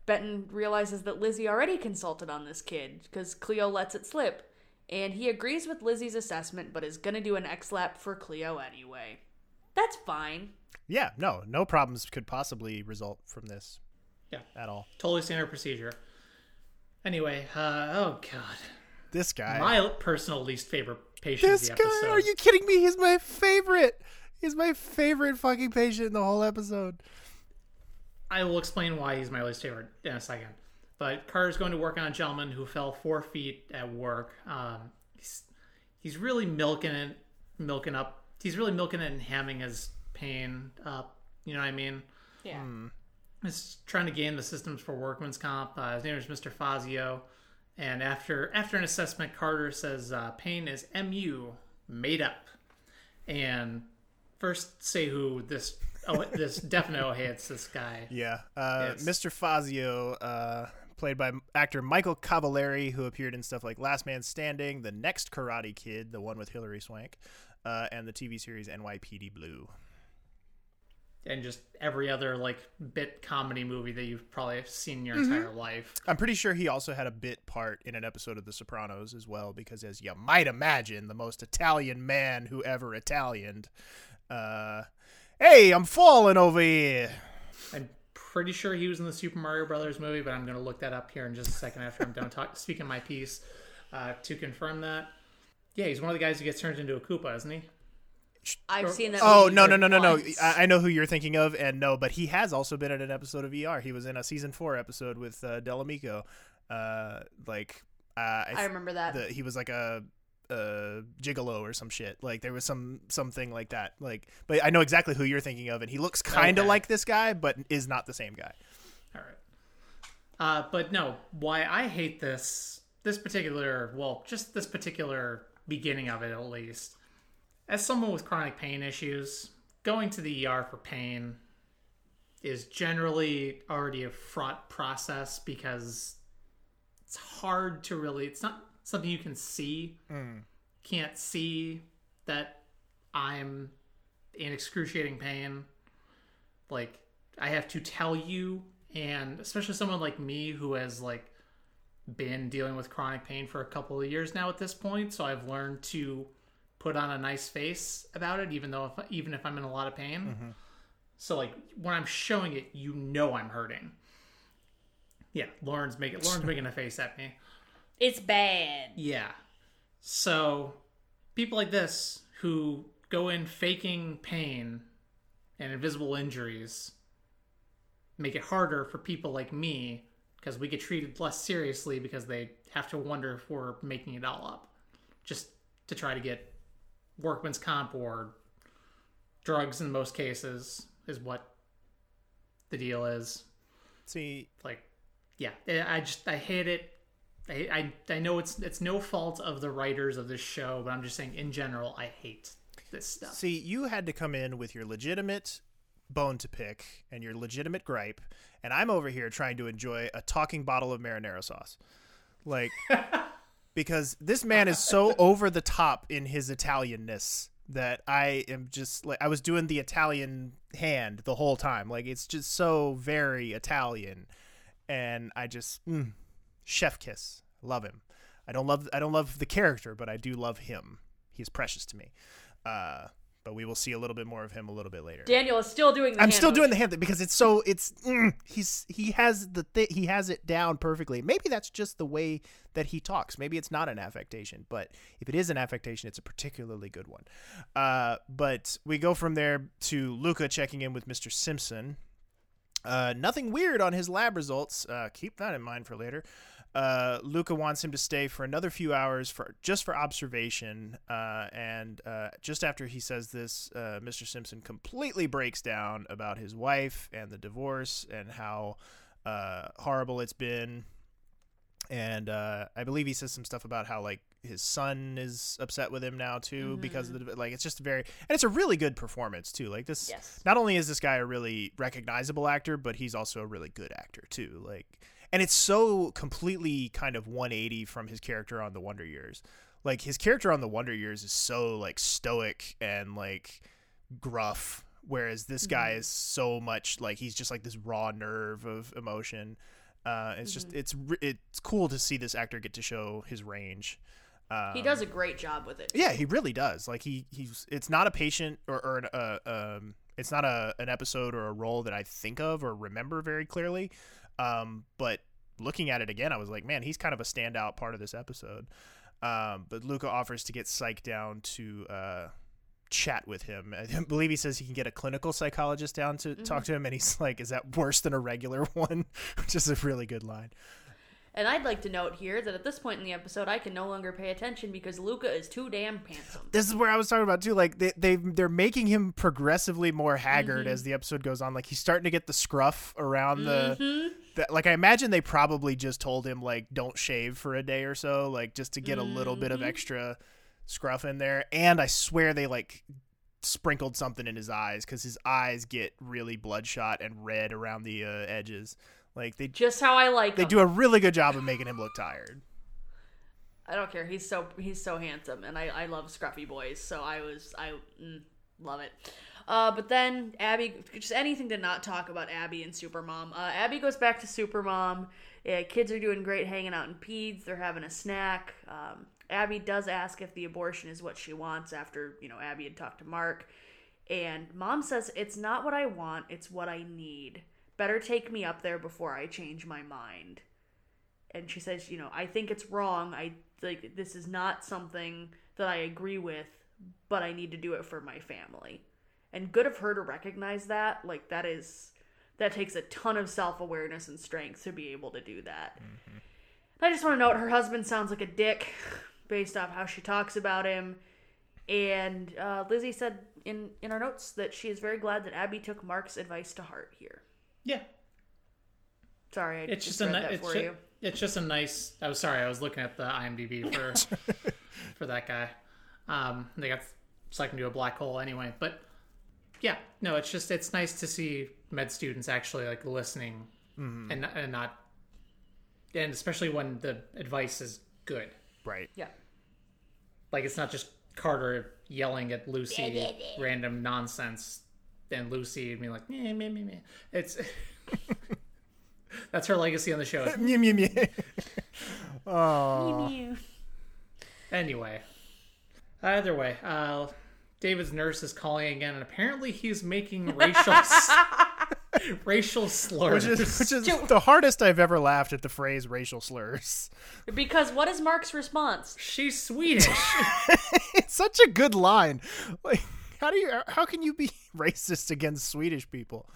Benton realizes that Lizzie already consulted on this kid because Cleo lets it slip, and he agrees with Lizzie's assessment, but is gonna do an ex lap for Cleo anyway. That's fine. Yeah, no, no problems could possibly result from this yeah, at all. totally standard procedure. Anyway, uh, oh god, This guy. my personal least favorite patient this of the guy, episode. are you kidding me? He's my favorite. He's my favorite fucking patient in the whole episode. I will explain why he's my least favorite in a second. But Carter's going to work on a gentleman who fell four feet at work. Um, he's he's really milking it, milking up. He's really milking it and hamming his pain up. You know what I mean? Yeah. He's trying to gain the systems for workman's comp. Uh, his name is Mr. Fazio, and after after an assessment, Carter says uh, pain is mu made up. And first, say who this oh this definitely hates this guy. Yeah. Uh, Mr. Fazio, uh, played by actor Michael Cavalieri, who appeared in stuff like Last Man Standing, The Next Karate Kid, the one with Hilary Swank, uh, and the TV series NYPD Blue. And just every other like bit comedy movie that you've probably seen in your Mm-hmm. entire life. I'm pretty sure he also had a bit part in an episode of The Sopranos as well, because as you might imagine, the most Italian man who ever Italianed. Uh, hey, I'm falling over here. I'm pretty sure he was in the Super Mario Brothers movie, but I'm going to look that up here in just a second after I'm done talk- speaking my piece uh, to confirm that. Yeah, he's one of the guys who gets turned into a Koopa, isn't he? I've seen that. Oh movie no no no no no! I, I know who you're thinking of, and no, but he has also been in an episode of ER. He was in a season four episode with uh, Del Amico. Uh, like uh, I, I remember that. the, he was like a, a gigolo or some shit. Like there was some something like that. Like, but I know exactly who you're thinking of, and he looks kind of Okay. like this guy, but is not the same guy. All right. Uh, but no, why I hate this this particular well, just this particular beginning of it at least. As someone with chronic pain issues, going to the ER for pain is generally already a fraught process because it's hard to really it's not something you can see. Can't see that I'm in excruciating pain like I have to tell you and especially someone like me who has like been dealing with chronic pain for a couple of years now at this point so I've learned to put on a nice face about it even though if, even if I'm in a lot of pain mm-hmm. so like when I'm showing it you know I'm hurting yeah Lauren's making Lauren's making a face at me It's bad. yeah. So people like this who go in faking pain and invisible injuries make it harder for people like me because we get treated less seriously because they have to wonder if we're making it all up just to try to get workman's comp or drugs in most cases is what the deal is. See, like yeah i just i hate it. I, I i know it's it's no fault of the writers of this show but i'm just saying in general i hate this stuff. See, you had to come in with your legitimate bone to pick and your legitimate gripe, and I'm over here trying to enjoy a talking bottle of marinara sauce, like because this man is so over the top in his Italianness that I am just like I was doing the Italian hand the whole time. Like it's just so very Italian, and I just mm, chef kiss. Love him. I don't love I don't love the character, but I do love him. He's precious to me. Uh, but we will see a little bit more of him a little bit later. Daniel is still doing the I'm hand still doing the hand thing because it's so it's mm, he's he has the th- he has it down perfectly. Maybe that's just the way that he talks. Maybe it's not an affectation, but if it is an affectation, it's a particularly good one. Uh, but we go from there to Luca checking in with Mr. Simpson. Uh, nothing weird on his lab results. Uh, keep that in mind for later. Uh, Luca wants him to stay for another few hours for just for observation. Uh, and uh, just after he says this, uh, Mr. Simpson completely breaks down about his wife and the divorce and how uh, horrible it's been. And uh, I believe he says some stuff about how like his son is upset with him now too because of the like it's just very and it's a really good performance too. Like this, Yes. not only is this guy a really recognizable actor, but he's also a really good actor too. Like, and it's so completely kind of 180 from his character on the Wonder Years. Like his character on the Wonder Years is so like stoic and like gruff, whereas this guy is so much like he's just like this raw nerve of emotion. Uh, it's just it's it's cool to see this actor get to show his range. Um, He does a great job with it. yeah, he really does. Like he he's it's not a patient or or an, uh, um it's not a an episode or a role that I think of or remember very clearly. Um, but looking at it again, I was like, man, he's kind of a standout part of this episode. Um, but Luca offers to get Psych down to uh, chat with him. I believe he says he can get a clinical psychologist down to talk to him, and he's like, "Is that worse than a regular one?" Which is a really good line. And I'd like to note here that at this point in the episode, I can no longer pay attention because Luca is too damn handsome. this is where I was talking about too. Like they they they're making him progressively more haggard mm-hmm. as the episode goes on. Like he's starting to get the scruff around the, mm-hmm. the. Like I imagine they probably just told him like don't shave for a day or so, like just to get a little bit of mm-hmm. extra scruff in there. And I swear they like sprinkled something in his eyes because his eyes get really bloodshot and red around the uh, edges. Like they Just how I like they him. do a really good job of making him look tired. I don't care. He's so he's so handsome, and I I love scruffy boys. So I was I mm, love it. Uh, but then Abby, just anything to not talk about Abby and Supermom. Uh, Abby goes back to Supermom. Yeah, kids are doing great hanging out in Peds. They're having a snack. Um, Abby does ask if the abortion is what she wants after you know Abby had talked to Mark, and Mom says it's not what I want. It's what I need. Better take me up there before I change my mind and she says, you know, I think it's wrong. I like this is not something that I agree with, but I need to do it for my family. And good of her to recognize that. Like that is that takes a ton of self-awareness and strength to be able to do that. I just want to note her husband sounds like a dick based off how she talks about him. And uh, Lizzie said in in our notes that she is very glad that Abby took Mark's advice to heart here. Yeah, Sorry, I it's just, just a read ni- that it's for ju- you. it's just a nice. I was sorry, I was looking at the IMDb for for that guy. Um, they got sucked into a black hole anyway, but yeah, no, it's just it's nice to see med students actually like listening and and not and especially when the advice is good. Right. Yeah. Like it's not just Carter yelling at Lucy random nonsense and Lucy and being like meh, meh, meh, meh. it's that's her legacy on the show. Mew, mew, mew. Aw. Anyway, either way, uh, David's nurse is calling again, and apparently he's making racial s- racial slurs. which is which is the hardest I've ever laughed at the phrase racial slurs. Because what is Mark's response? She's Swedish. It's such a good line. Like, how do you? How can you be racist against Swedish people?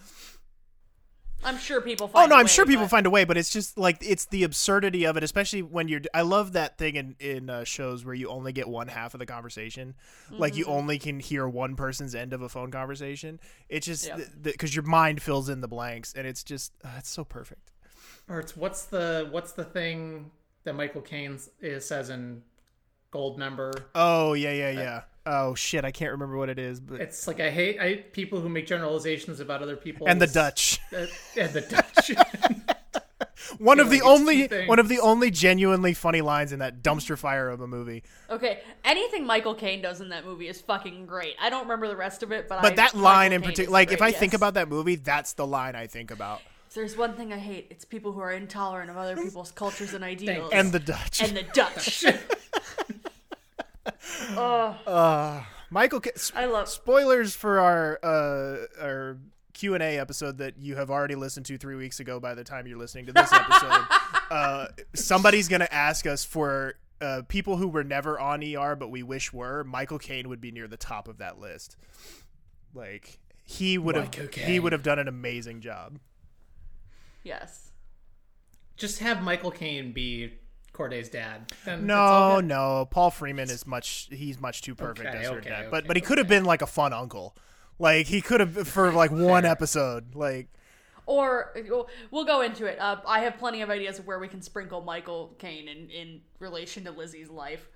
I'm sure people Oh find. no, a I'm way, sure people but- find a way, but it's just like it's the absurdity of it, especially when you're. I love that thing in in uh, shows where you only get one half of the conversation, like you Mm-hmm. only can hear one person's end of a phone conversation. It's just Yep. because your mind fills in the blanks, and it's just uh, it's so perfect. or it's what's the what's the thing that Michael Caine is, says in Goldmember? Oh yeah, yeah, yeah. Oh shit, I can't remember what it is, but It's like I hate I hate people who make generalizations about other people and the Dutch. Uh, and the Dutch. one feel of the like it's only one of the only genuinely funny lines in that dumpster fire of a movie. Okay, anything Michael Caine does in that movie is fucking great. I don't remember the rest of it, but I, But that Michael line in particular, is like if great, I think about that movie, that's the line I think about. There's one thing I hate, it's people who are intolerant of other people's cultures and ideals. And the Dutch. and the Dutch. Michael, Ca- s- I love- spoilers for our uh, our Q and A episode that you have already listened to three weeks ago. By the time you're listening to this episode, uh, somebody's gonna ask us for uh, people who were never on ER but we wish were. Michael Caine would be near the top of that list. Like he would have Michael he would have done an amazing job. yes. Just have Michael Caine be Corday's dad. Then No, no, Paul Freeman is much. He's much too perfect Okay, as her okay, dad. okay, but but he could have been like a fun uncle. Like he could have for like one episode. Like Or we'll- we'll go into it. Uh, I have plenty of ideas of where we can sprinkle Michael Caine in, in relation to Lizzie's life.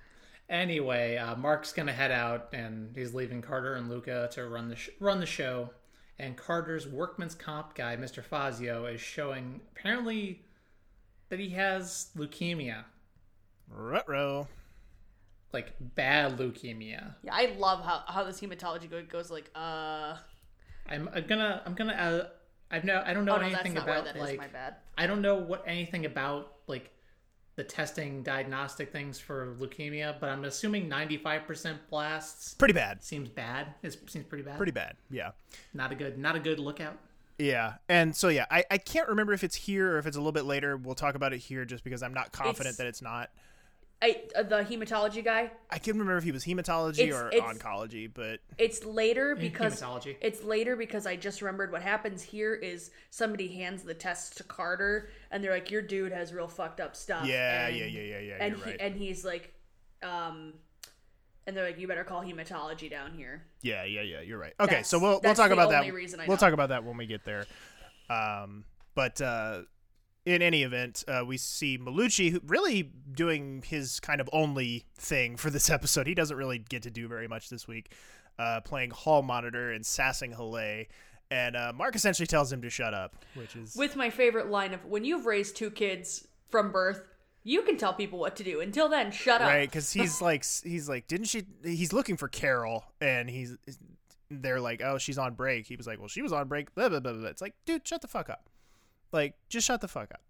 Anyway, uh, Mark's gonna head out, and he's leaving Carter and Luca to run the sh- run the show. And Carter's workman's comp guy, Mr. Fazio, is showing apparently that he has leukemia, Rutro. like bad leukemia. Yeah, I love how, how this hematology goes like, uh... I'm, I'm gonna I'm gonna uh, I've no I don't know Oh, no, that's anything not about where that is. like My bad. I don't know what anything about like the testing diagnostic things for leukemia, but I'm assuming 95% blasts Pretty bad. seems bad. It seems pretty bad. Pretty bad. Yeah. Not a good not a good lookout. Yeah. And so yeah, I, I can't remember if it's here or if it's a little bit later. We'll talk about it here just because I'm not confident It's- that it's not. I, uh, the hematology guy, I can't remember if he was hematology It's- or it's- oncology, but it's later because hematology. it's later because I just remembered what happens here is somebody hands the test to Carter and they're like, "Your dude has real fucked up stuff." Yeah, and, yeah, yeah, yeah, yeah, And you're he, right. and he's like, um, and they're like, "You better call hematology down here." Yeah, yeah, yeah. You're right. Okay, so we'll we'll talk about that. only reason I we'll talk about that when we get there. Um, but uh, in any event, uh, we see Malucci who really doing his kind of only thing for this episode. He doesn't really get to do very much this week, uh, playing hall monitor and sassing Haleh. And uh, Mark essentially tells him to shut up, which is With my favorite line of, "When you've raised two kids from birth, you can tell people what to do. Until then, shut up." right because he's like he's like didn't she he's looking for carol and he's they're like oh she's on break he was like well she was on break blah, blah, blah, blah. it's like dude shut the fuck up like just shut the fuck up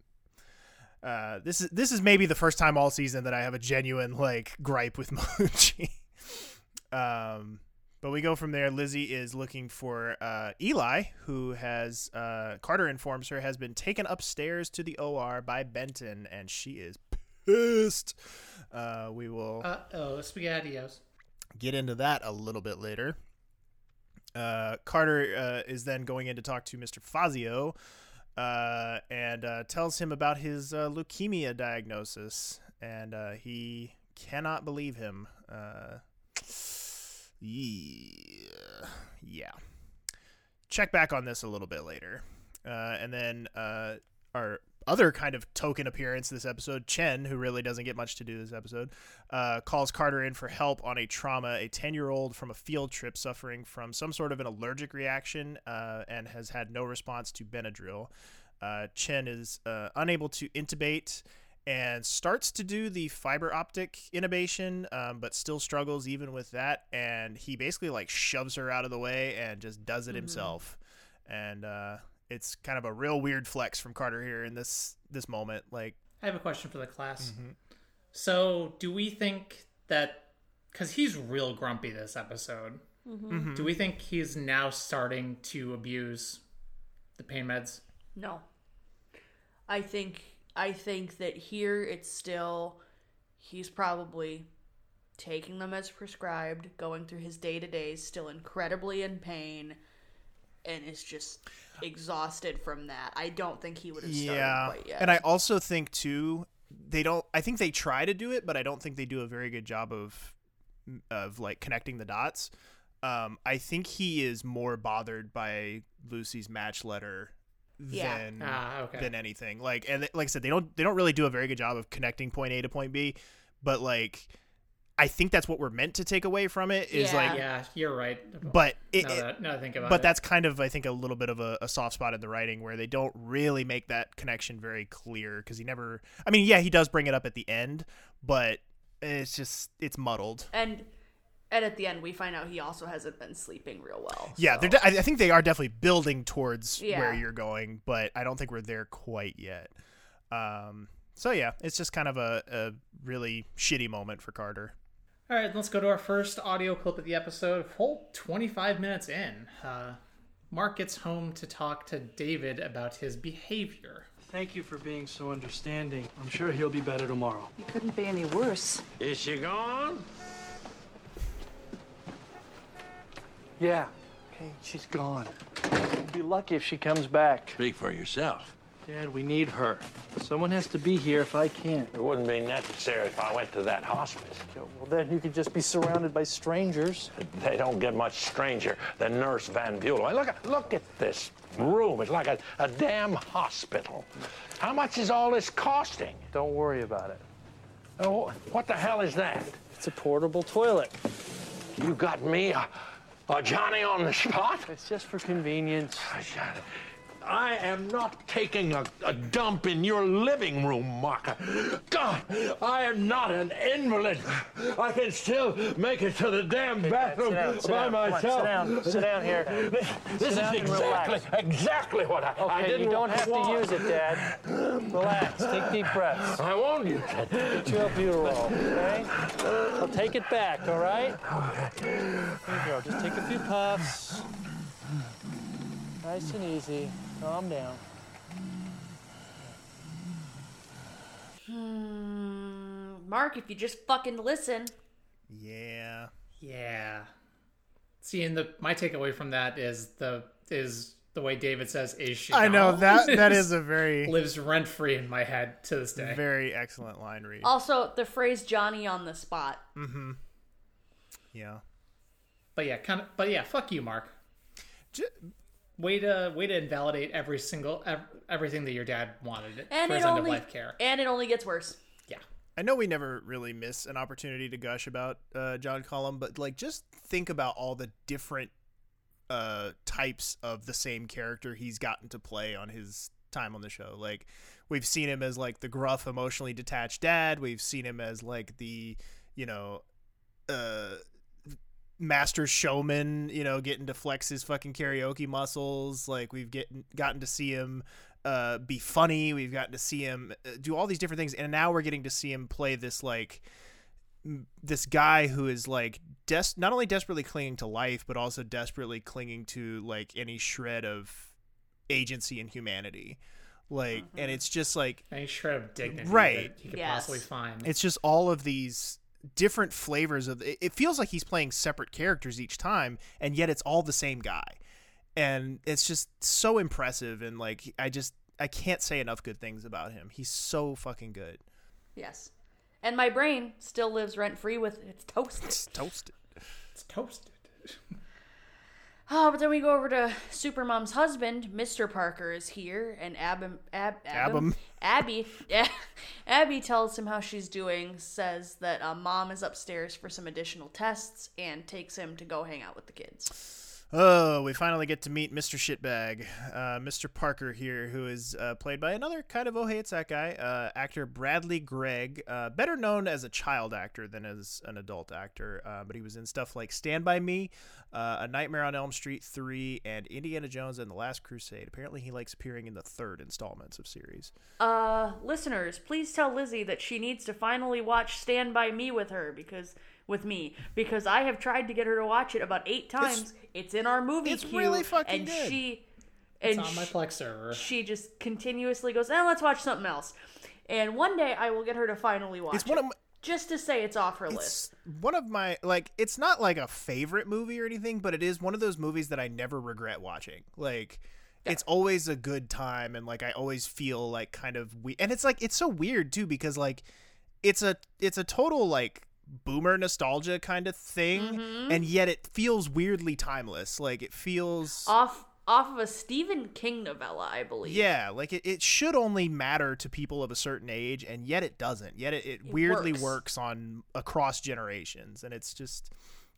uh, this is this is maybe the first time all season that I have a genuine like gripe with Malucci. um, but we go from there. Lizzie is looking for uh, Eli, who has uh, Carter informs her has been taken upstairs to the OR by Benton, and she is Uh, we will Uh oh, spaghettios. get into that a little bit later. Uh, Carter uh, is then going in to talk to Mr. Fazio uh, and uh, tells him about his uh, leukemia diagnosis, and uh, he cannot believe him. Uh, yeah, yeah. Check back on this a little bit later, uh, and then uh, our other kind of token appearance this episode, Chen, who really doesn't get much to do this episode, uh, calls Carter in for help on a trauma. A 10 year old from a field trip suffering from some sort of an allergic reaction uh, and has had no response to Benadryl. Uh, Chen is uh, unable to intubate and starts to do the fiber optic intubation, um, but still struggles even with that. And he basically like shoves her out of the way and just does it himself. And uh, it's kind of a real weird flex from Carter here in this this moment. Like, I have a question for the class. Mm-hmm. So, do we think that because he's real grumpy this episode, Mm-hmm. do we think he's now starting to abuse the pain meds? No. I think I think that here it's still he's probably taking them as prescribed, going through his day to days, still incredibly in pain, and is just exhausted from that. I don't think he would have started yeah, quite yet. and I also think too they don't. I think they try to do it, but I don't think they do a very good job of of like connecting the dots. Um, I think he is more bothered by Lucy's match letter Yeah. than Ah, okay. than anything. Like and like I said, they don't they don't really do a very good job of connecting point A to point B, but like I think that's what we're meant to take away from it is Yeah. like Yeah, you're right. but it, now that, now I think about but it. that's kind of I think a little bit of a, a soft spot in the writing where they don't really make that connection very clear because he never I mean yeah he does bring it up at the end but it's just it's muddled And and at the end, we find out he also hasn't been sleeping real well. yeah so- they're de- I I think they are definitely building towards Yeah. where you're going but I don't think we're there quite yet um so yeah it's just kind of a, a really shitty moment for Carter All right, let's go to our first audio clip of the episode. Full 25 minutes in, uh, Mark gets home to talk to David about his behavior. Thank you for being so understanding. I'm sure he'll be better tomorrow. He couldn't be any worse. Is she gone? Yeah. Okay, she's gone. We'll be lucky if she comes back. Speak for yourself. Dad, we need her. Someone has to be here if I can't. It wouldn't be necessary if I went to that hospice. Well, then you could just be surrounded by strangers. They don't get much stranger than Nurse Van Bulow. Look at look at this room. It's like a, a damn hospital. How much is all this costing? Don't worry about it. Oh, what the hell is that? It's a portable toilet. You got me a, a Johnny on the spot? It's just for convenience. I am not taking a, a dump in your living room, Marker. God, I am not an invalid. I can still make it to the damn bathroom Sit down, sit by down. On, myself. sit down. Sit down here. This, this is exactly, exactly what I, I Okay, didn't you don't have to use it, Dad. Relax. Take deep breaths. I won't use it. Get you albuterol, okay? I'll take it back, all right? Here you go. Just take a few puffs. Nice and easy. Calm down. Hmm, Mark, if you just fucking listen. yeah Yeah. See, and the my takeaway from that is the is the way David says is she. I know that that is a very lives rent free in my head to this day. very excellent line read Also, the phrase Johnny on the spot. Mm-hmm. Yeah But yeah, kind of. But yeah, fuck you, Mark. J- Way to way to invalidate every single ev- everything that your dad wanted And for it his end only of life care. and it only gets worse. Yeah. I know we never really miss an opportunity to gush about uh, John Cullum, but like just think about all the different uh, types of the same character he's gotten to play on his time on the show. Like we've seen him as like the gruff, emotionally detached dad. We've seen him as like the you know uh, master showman. You know, getting to flex his fucking karaoke muscles. Like we've getting gotten to see him uh, be funny. We've gotten to see him uh, do all these different things, and now we're getting to see him play this like this guy who is like des- not only desperately clinging to life, but also desperately clinging to like any shred of agency and humanity. Like, and it's just like Any shred of dignity Right. that you could Yes. possibly find. it's just all of these different flavors of it, it feels like he's playing separate characters each time and yet it's all the same guy and it's just so impressive and like i just i can't say enough good things about him he's so fucking good Yes. And my brain still lives rent free with its toast. it's toasted it's toasted. Oh, but then we go over to Supermom's husband, Mr. Parker, is here, and Ab- Ab- Abim. Abby, yeah, Abby tells him how she's doing, says that uh, mom is upstairs for some additional tests, and takes him to go hang out with the kids. Oh, we finally get to meet Mr. Shitbag, uh, Mr. Parker here, who is uh, played by another kind of oh hey it's that guy, uh, actor Bradley Gregg, uh, better known as a child actor than as an adult actor, uh, but he was in stuff like Stand by Me, uh, A Nightmare on Elm Street three, and Indiana Jones and the Last Crusade. Apparently, he likes appearing in the third installments of series. Uh, listeners, please tell Lizzie that she needs to finally watch Stand By Me with her, because with me because I have tried to get her to watch it about eight times. It's, in our movie it's queue, really fucking and good. she It's on my sh- Plex server. she just continuously goes, "Eh, let's watch something else." And one day I will get her to finally watch It's one it, of my- just to say it's off her list. One of my like it's not like a favorite movie or anything, but it is one of those movies that I never regret watching. Like it's always a good time and like I always feel like kind of we and it's like it's so weird too because like it's a it's a total like boomer nostalgia kind of thing Mm-hmm. and yet it feels weirdly timeless. Like it feels Off off of a Stephen King novella, I believe. Yeah, like it, it should only matter to people of a certain age, and yet it doesn't. Yet it, it, It weirdly works. works on across generations, and it's just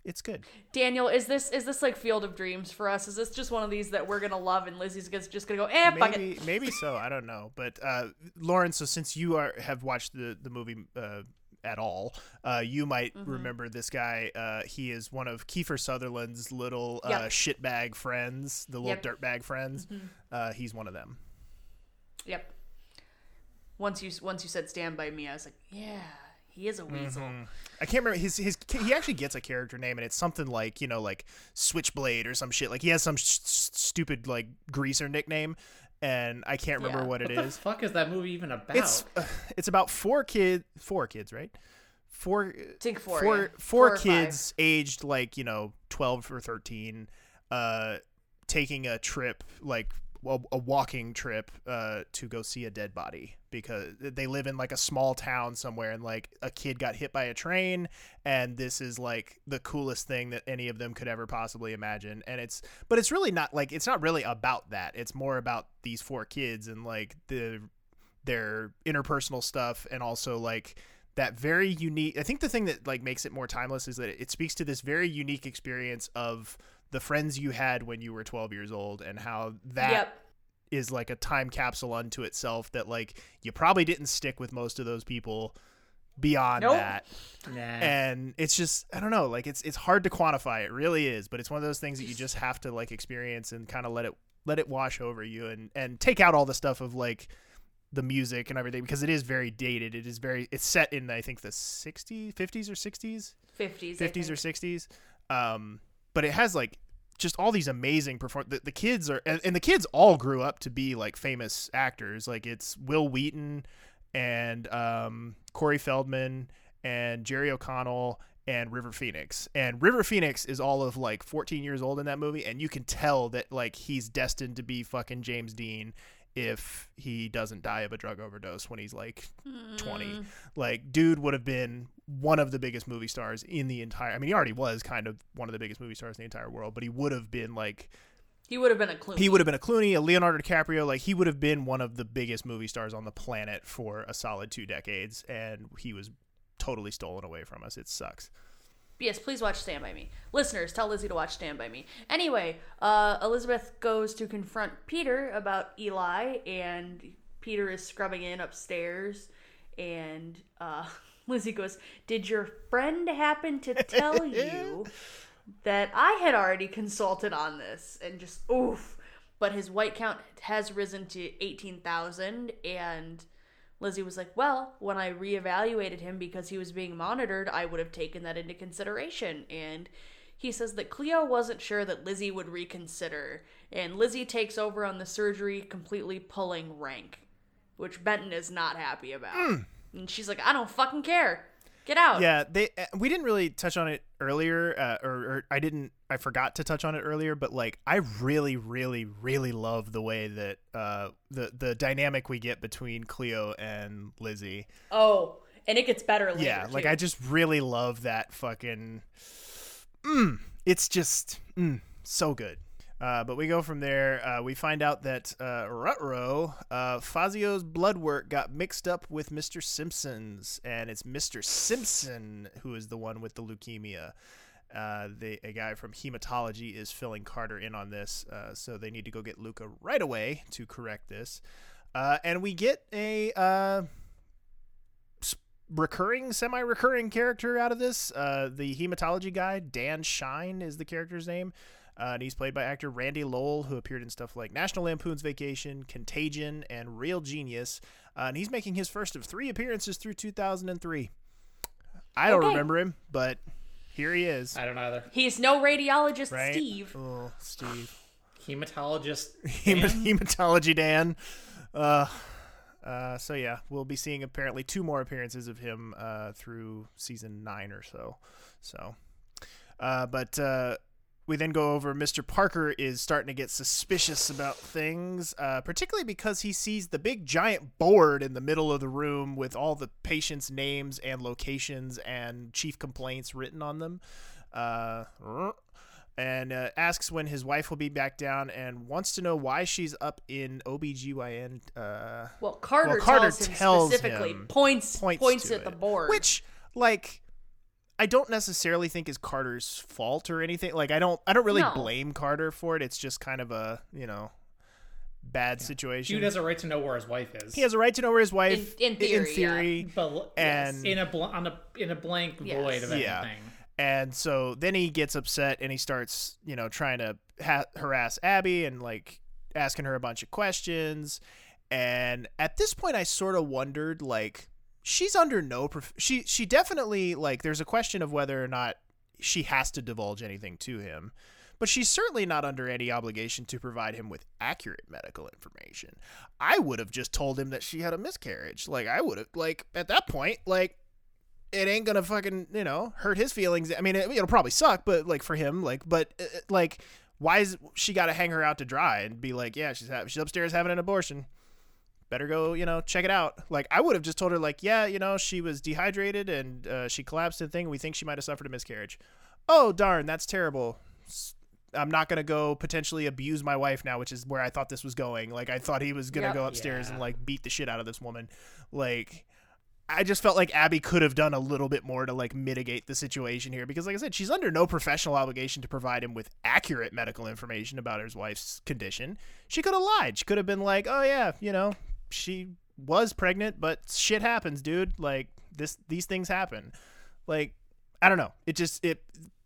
it's good. Daniel, is this is this like Field of Dreams for us? Is this just one of these that we're gonna love and Lizzie's just gonna go, eh, fuck it. Maybe maybe so. I don't know. But uh, Lauren, so since you are have watched the the movie uh, at all, uh, you might Mm-hmm. remember this guy. Uh, he is one of Kiefer Sutherland's little uh, shitbag friends, the little Yep. Mm-hmm. dirtbag friends. Uh, he's one of them. Yep. Once you once you said Stand by Me, I was like, yeah, he is a weasel. I can't remember his his. He actually gets a character name, and it's something like you know like Switchblade or some shit. Like he has some s- s- stupid like greaser nickname, and I can't remember Yeah. what it What the is. fuck is that movie even about? It's uh, it's about four kid four kids, right? Four Think four, four, yeah. four kids aged like you know twelve or thirteen, uh, taking a trip like a, a walking trip uh to go see a dead body because they live in like a small town somewhere and like a kid got hit by a train and this is like the coolest thing that any of them could ever possibly imagine. And it's but it's really not like it's not really about that. It's more about these four kids and like the their interpersonal stuff and also like that very unique i think the thing that like makes it more timeless is that it speaks to this very unique experience of the friends you had when you were 12 years old and how that is Yep. like a time capsule unto itself that like you probably didn't stick with most of those people beyond Nope. that Nah. and it's just i don't know like it's it's hard to quantify it really is but it's one of those things that you just have to like experience and kind of let it let it wash over you and and take out all the stuff of like the music and everything because it is very dated it is very it's set in i think the 60s 50s or 60s 50s. 50s or 60s um but it has like just all these amazing perform the, the kids are and, and the kids all grew up to be like famous actors. Like it's wil wheaton and um corey feldman and jerry o'connell and river phoenix. And river phoenix is all of like 14 years old in that movie and you can tell that like he's destined to be fucking james dean if he doesn't die of a drug overdose when he's like 20 hmm. like dude would have been one of the biggest movie stars in the entire i mean he already was kind of one of the biggest movie stars in the entire world but he would have been like He would have been a Clooney. he would have been a Clooney, a Leonardo DiCaprio. Like he would have been one of the biggest movie stars on the planet for a solid two decades, and he was totally stolen away from us. It sucks. Yes, please watch Stand By Me. Listeners, tell Lizzie to watch Stand By Me. Anyway, uh, Elizabeth goes to confront Peter about Eli, and Peter is scrubbing in upstairs, and uh, Lizzie goes, Did your friend happen to tell you that I had already consulted on this? And just, oof. But his white count has risen to 18,000, and Lizzie was like, Well, when I reevaluated him because he was being monitored, I would have taken that into consideration. And he says that Cleo wasn't sure that Lizzie would reconsider. And Lizzie takes over on the surgery, completely pulling rank, which Benton is not happy about. Hmm. And she's like, I don't fucking care. Get out. Yeah, they uh, we didn't really touch on it earlier, uh, or, or I didn't. I forgot to touch on it earlier, but like I really, really, really love the way that uh, the the dynamic we get between Cleo and Lizzie. Oh, and it gets better later. yeah, like too. I just really love that fucking. Mm, it's just mm, so good. Uh, but we go from there. Uh, we find out that uh, Rutro, uh, Fazio's blood work got mixed up with Mr. Simpson's, and it's Mr. Simpson who is the one with the leukemia. Uh, the a guy from hematology is filling Carter in on this, uh, so they need to go get Luca right away to correct this. And we get a recurring, semi-recurring character out of this. The hematology guy, Dan Shine, is the character's name. Uh, and he's played by actor Randy Lowell, who appeared in stuff like National Lampoon's Vacation, Contagion, and Real Genius. Uh, and he's making his first of three appearances through 2003. I don't Okay. remember him, but here he is. I don't either. He's no radiologist, Right? Steve. Oh, Steve. Hematologist. Hemat- hematology Dan. Uh, uh, so yeah, we'll be seeing apparently two more appearances of him uh, through season nine or so. So, uh, but uh, we then go over Mr. Parker is starting to get suspicious about things, uh, particularly because he sees the big giant board in the middle of the room with all the patients' names and locations and chief complaints written on them. Uh, and uh, asks when his wife will be back down and wants to know why she's up in OBGYN. Uh, Well, Carter, Well, Carter tells him specifically, him- points points, points, at the board. which like I don't necessarily think is Carter's fault or anything. Like I don't I don't really No. blame Carter for it. It's just kind of a you know bad situation. Dude has a right to know where his wife is. he has a right to know where his wife In- in theory, in theory but and in a bl- on a in a blank Yes. void of Yeah. anything. And so then he gets upset and he starts, you know, trying to ha- harass Abby and like asking her a bunch of questions. And at this point, I sort of wondered, like, she's under no prof- she she definitely like. There's a question of whether or not she has to divulge anything to him, but she's certainly not under any obligation to provide him with accurate medical information. I would have just told him that she had a miscarriage. Like I would have like at that point, like it ain't gonna fucking you know hurt his feelings. I mean, it, it'll probably suck, but like for him, like, but uh, like, why is she got to hang her out to dry and be like, yeah, she's ha- she's upstairs having an abortion. Better go, you know, check it out. Like I would have just told her, like, yeah, you know, she was dehydrated and uh, she collapsed and thing. We think she might have suffered a miscarriage. Oh darn, that's terrible. I'm not gonna go potentially abuse my wife now, which is where I thought this was going. Like I thought he was gonna Yep. go upstairs Yeah. and like beat the shit out of this woman. Like I just felt like Abby could have done a little bit more to like mitigate the situation here because like I said, she's under no professional obligation to provide him with accurate medical information about his wife's condition. She could have lied. She could have been like, "Oh yeah, you know, she was pregnant, but shit happens, dude. Like this these things happen." Like I don't know. It just it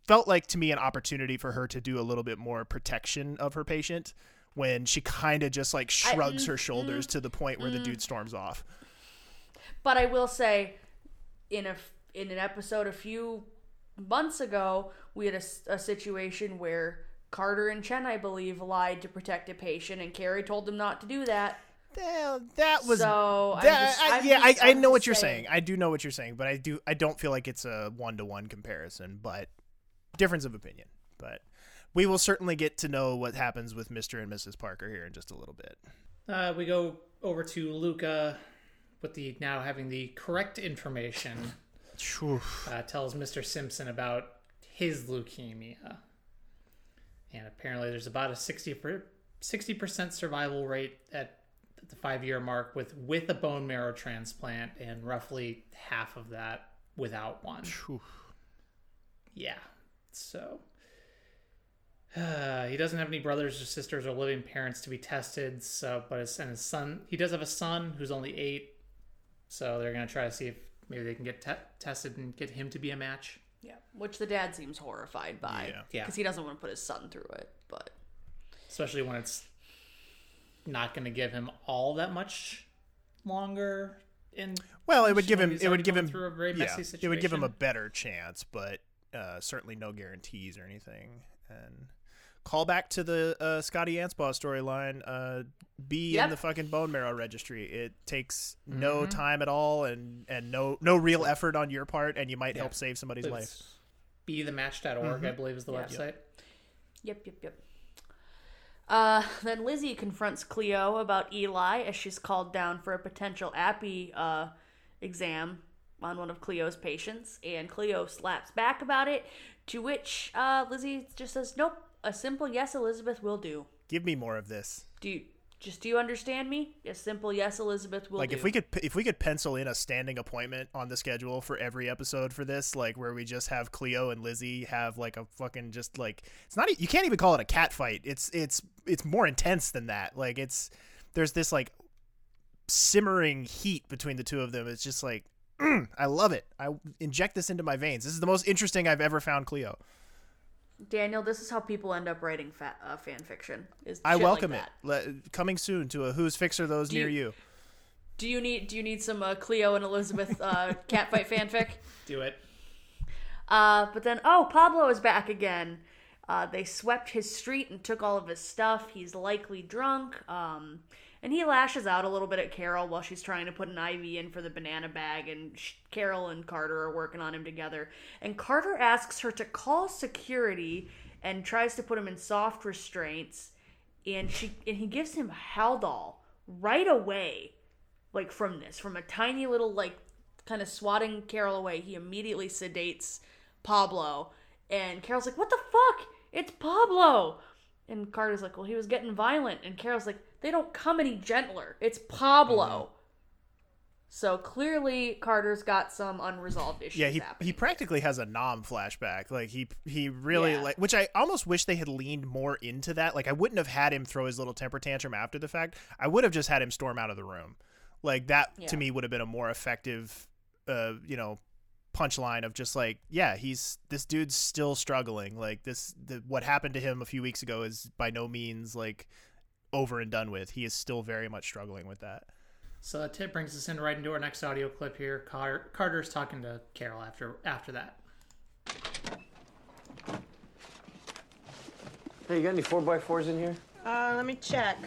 felt like to me an opportunity for her to do a little bit more protection of her patient when she kind of just like shrugs her mm-hmm, shoulders to the point where the mm-hmm. dude storms off. But I will say, in a in an episode a few months ago, we had a situation where Carter and Chen, I believe, lied to protect a patient, and Kerry told them not to do that. Well, that was So, that- just- I- yeah. just- I, I know what you're saying. saying. I do know what you're saying, but I do I don't feel like it's a one to one comparison, but difference of opinion. But we will certainly get to know what happens with Mr. and Mrs. Parker here in just a little bit. Uh, we go over to Luca with the now having the correct information. uh, tells Mr. Simpson about his leukemia. And apparently, there's about a 60 percent survival rate at the five year mark with with a bone marrow transplant, and roughly half of that without one. Yeah, so. Uh, he doesn't have any brothers or sisters or living parents to be tested. So, but his and his son, he does have a son who's only eight. So they're gonna try to see if maybe they can get te- tested and get him to be a match. Yeah, which the dad seems horrified by. Yeah. Yeah. because he doesn't want to put his son through it. But especially when it's not going to give him all that much longer. In Well, it would give him it would give him through a very yeah, messy it would give him a better chance, but uh, certainly no guarantees or anything. And call back to the uh, Scotty Anspaugh storyline. Uh, be in the fucking bone marrow registry. It takes no Mm-hmm. time at all, and and no no real effort on your part, and you might help save somebody's life. It's bethematch.org, Mm-hmm. I believe, is the website. Yep, yep, yep. Uh, then Lizzie confronts Cleo about Eli as she's called down for a potential appy uh, exam on one of Cleo's patients, and Cleo slaps back about it. To which uh, Lizzie just says, "Nope, a simple yes, Elizabeth will do." Give me more of this. Do you just do you understand me? A simple yes, Elizabeth will like do. if we could if we could pencil in a standing appointment on the schedule for every episode for this like where we just have cleo and lizzie have like a fucking just like it's not you can't even call it a cat fight. It's it's it's more intense than that. Like it's there's this like simmering heat between the two of them. It's just like mm, i love it. I inject this into my veins. This is the most interesting i've ever found cleo Daniel, this is how people end up writing fa- uh, fan fiction. Is i shit like welcome it Le- coming soon to a who's fixer those near you- you Do you need Do you need some uh, Cleo and Elizabeth uh, catfight fanfic? Do it. Uh, but then, oh, Pablo is back again. Uh, they swept his street and took all of his stuff. He's likely drunk. Um, and he lashes out a little bit at Carol while she's trying to put an IV in for the banana bag. And sh- Carol and Carter are working on him together. And Carter asks her to call security and tries to put him in soft restraints. And she and he gives him Haldol right away like from this, from a tiny little like kind of swatting Carol away. He immediately sedates Pablo, and Carol's like, "What the fuck?" It's Pablo. And Carter's like, Well, he was getting violent. And Carol's like, They don't come any gentler. It's Pablo. So clearly, Carter's got some unresolved issues. Yeah, he happening. he practically has a nom flashback. Like he he really Yeah. like which I almost wish they had leaned more into that. Like I wouldn't have had him throw his little temper tantrum after the fact. I would have just had him storm out of the room. Like that Yeah. to me would have been a more effective uh, you know, punchline of just like, yeah, he's this dude's still struggling. Like this the, what happened to him a few weeks ago is by no means like over and done with. He is still very much struggling with that. So that tip brings us in right into our next audio clip here. Car- Carter's talking to Carol after after that. Hey, you got any 4x4s in here? Uh, let me check.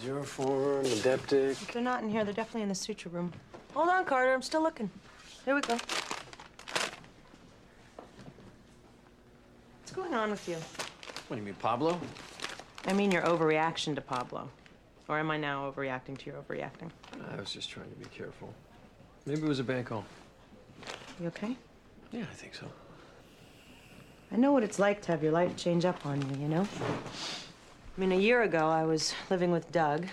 Zero form, Adaptic. They're not in here. They're definitely in the suture room. Hold on, Carter. I'm still looking. Here we go. What's going on with you? What do you mean, Pablo? I mean your overreaction to Pablo. Or am I now overreacting to your overreacting? I was just trying to be careful. Maybe it was a bad call. You okay? Yeah, I think so. I know what it's like to have your life change up on you, you know? I mean, a year ago, I was living with Doug.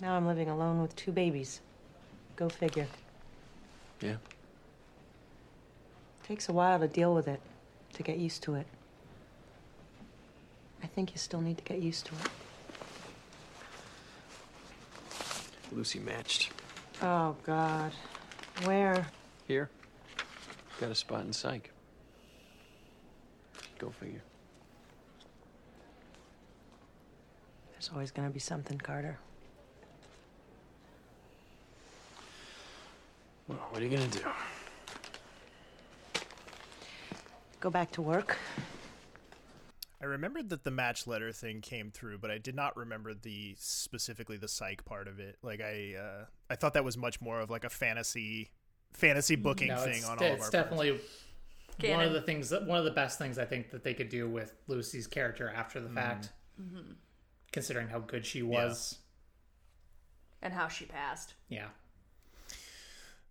Now I'm living alone with two babies. Go figure. Yeah. Takes a while to deal with it, to get used to it. I think you still need to get used to it. Lucy matched. Oh, God. Where? Here. Got a spot in psych. Go figure. There's always gonna be something, Carter. Well, what are you gonna do? Go back to work. I remembered that the match letter thing came through, but I did not remember the specifically the psych part of it. Like I, uh, I thought that was much more of like a fantasy, fantasy booking No, thing it's, on all of it's our. parts. definitely one of the things that one of the best things I think that they could do with Lucy's character after the fact, Mm-hmm. considering how good she was. and how she passed. Yeah.